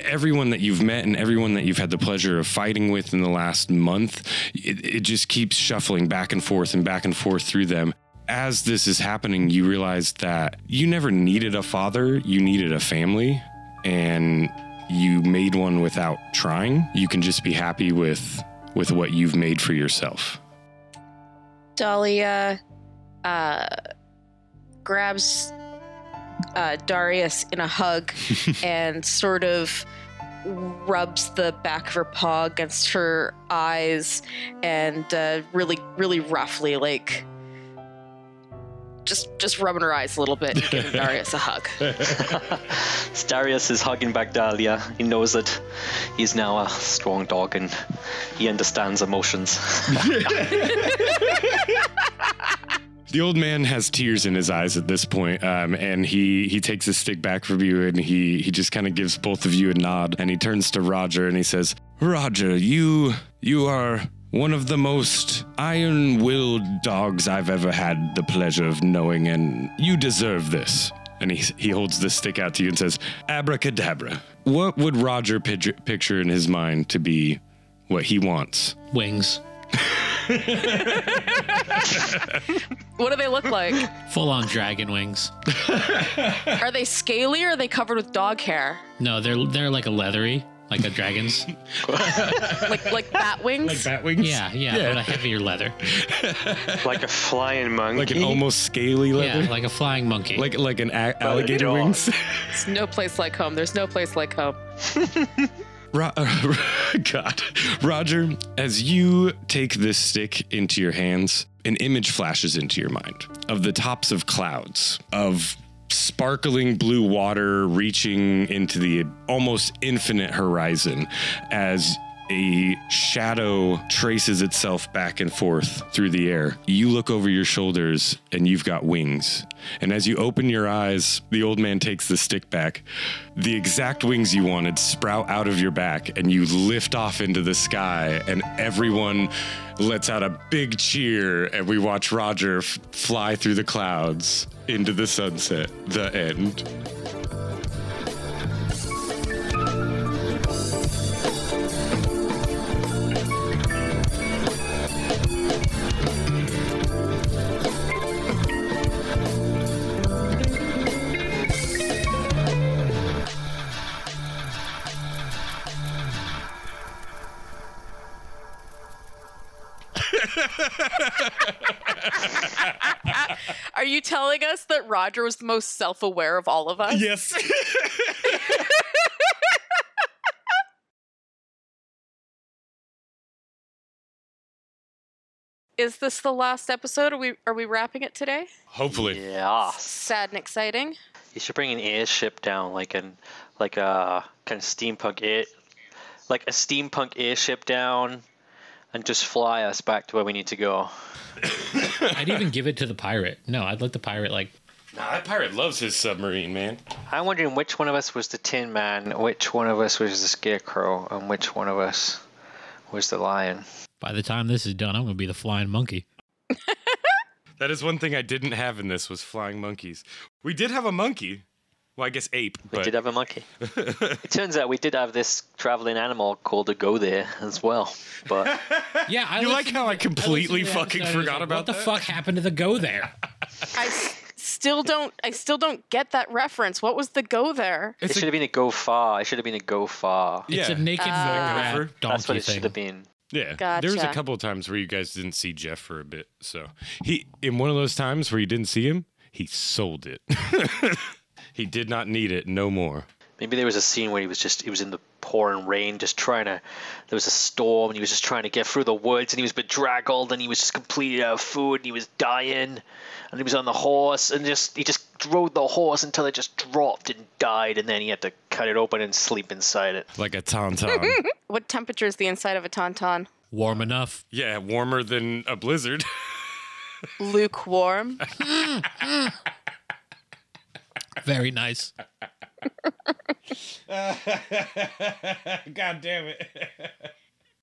everyone that you've met and everyone that you've had the pleasure of fighting with in the last month, it, it just keeps shuffling back and forth and back and forth through them. As this is happening, you realize that you never needed a father, you needed a family, and you made one without trying. You can just be happy with with what you've made for yourself. Dahlia uh, grabs uh, Darius in a hug and sort of rubs the back of her paw against her eyes and uh, really, really roughly, like just just rubbing her eyes a little bit and giving Darius a hug. Darius is hugging back Dahlia. He knows that he's now a strong dog and he understands emotions. The old man has tears in his eyes at this point, um, and he he takes his stick back from you, and he he just kind of gives both of you a nod, and he turns to Roger and he says, "Roger, you you are." One of the most iron willed dogs I've ever had the pleasure of knowing, and you deserve this. And he, he holds the stick out to you and says, Abracadabra. What would Roger picture, picture in his mind to be what he wants? Wings. What do they look like? Full on dragon wings. Are they scaly or are they covered with dog hair? No, they're they're like a leathery, like a dragon's. Like like bat wings? Like bat wings? Yeah, yeah, but a heavier leather. like a flying monkey. Like an almost scaly leather? Yeah, like a flying monkey. Like like an a- alligator dog. wings? It's no place like home. There's no place like home. Ro- God. Roger, as you take this stick into your hands, an image flashes into your mind of the tops of clouds, of sparkling blue water reaching into the almost infinite horizon as a shadow traces itself back and forth through the air. You look over your shoulders and you've got wings. And as you open your eyes, the old man takes the stick back. The exact wings you wanted sprout out of your back and you lift off into the sky, and everyone lets out a big cheer. And we watch Roger f- fly through the clouds into the sunset. The end. Roger was the most self aware of all of us? Yes. Is this the last episode? Are we are we wrapping it today? Hopefully. yeah. Sad and exciting. You should bring an airship down, like an like a kind of steampunk air, like a steampunk airship down, and just fly us back to where we need to go. I'd even give it to the pirate. No, I'd let the pirate like Nah, that pirate loves his submarine, man. I'm wondering which one of us was the Tin Man, which one of us was the Scarecrow, and which one of us was the Lion. By the time this is done, I'm going to be the flying monkey. That is one thing I didn't have in this was flying monkeys. We did have a monkey. Well, I guess ape. We but did have a monkey. it turns out we did have this traveling animal called a go there as well. But Yeah, I You like how I completely to fucking episode, I was forgot like, about What the that? fuck happened to the go there? I s- still don't. I still don't get that reference. What was the go there? it should have been a go far. It should have been a go far. It's Yeah. a naked uh, rat Gopher? That's what donkey it should have been. yeah. There was a couple of times where you guys didn't see Jeff for a bit. So he, in one of those times where you didn't see him, he sold it. he did not need it no more. Maybe there was a scene where he was just he was in the pouring rain, just trying to. There was a storm, and he was just trying to get through the woods, and he was bedraggled, and he was just completely out of food, and he was dying, and he was on the horse, and just he just rode the horse until it just dropped and died, and then he had to cut it open and sleep inside it. Like a tauntaun. What temperature is the inside of a tauntaun? Warm enough. yeah, warmer than a blizzard. Lukewarm. Very nice. God damn it.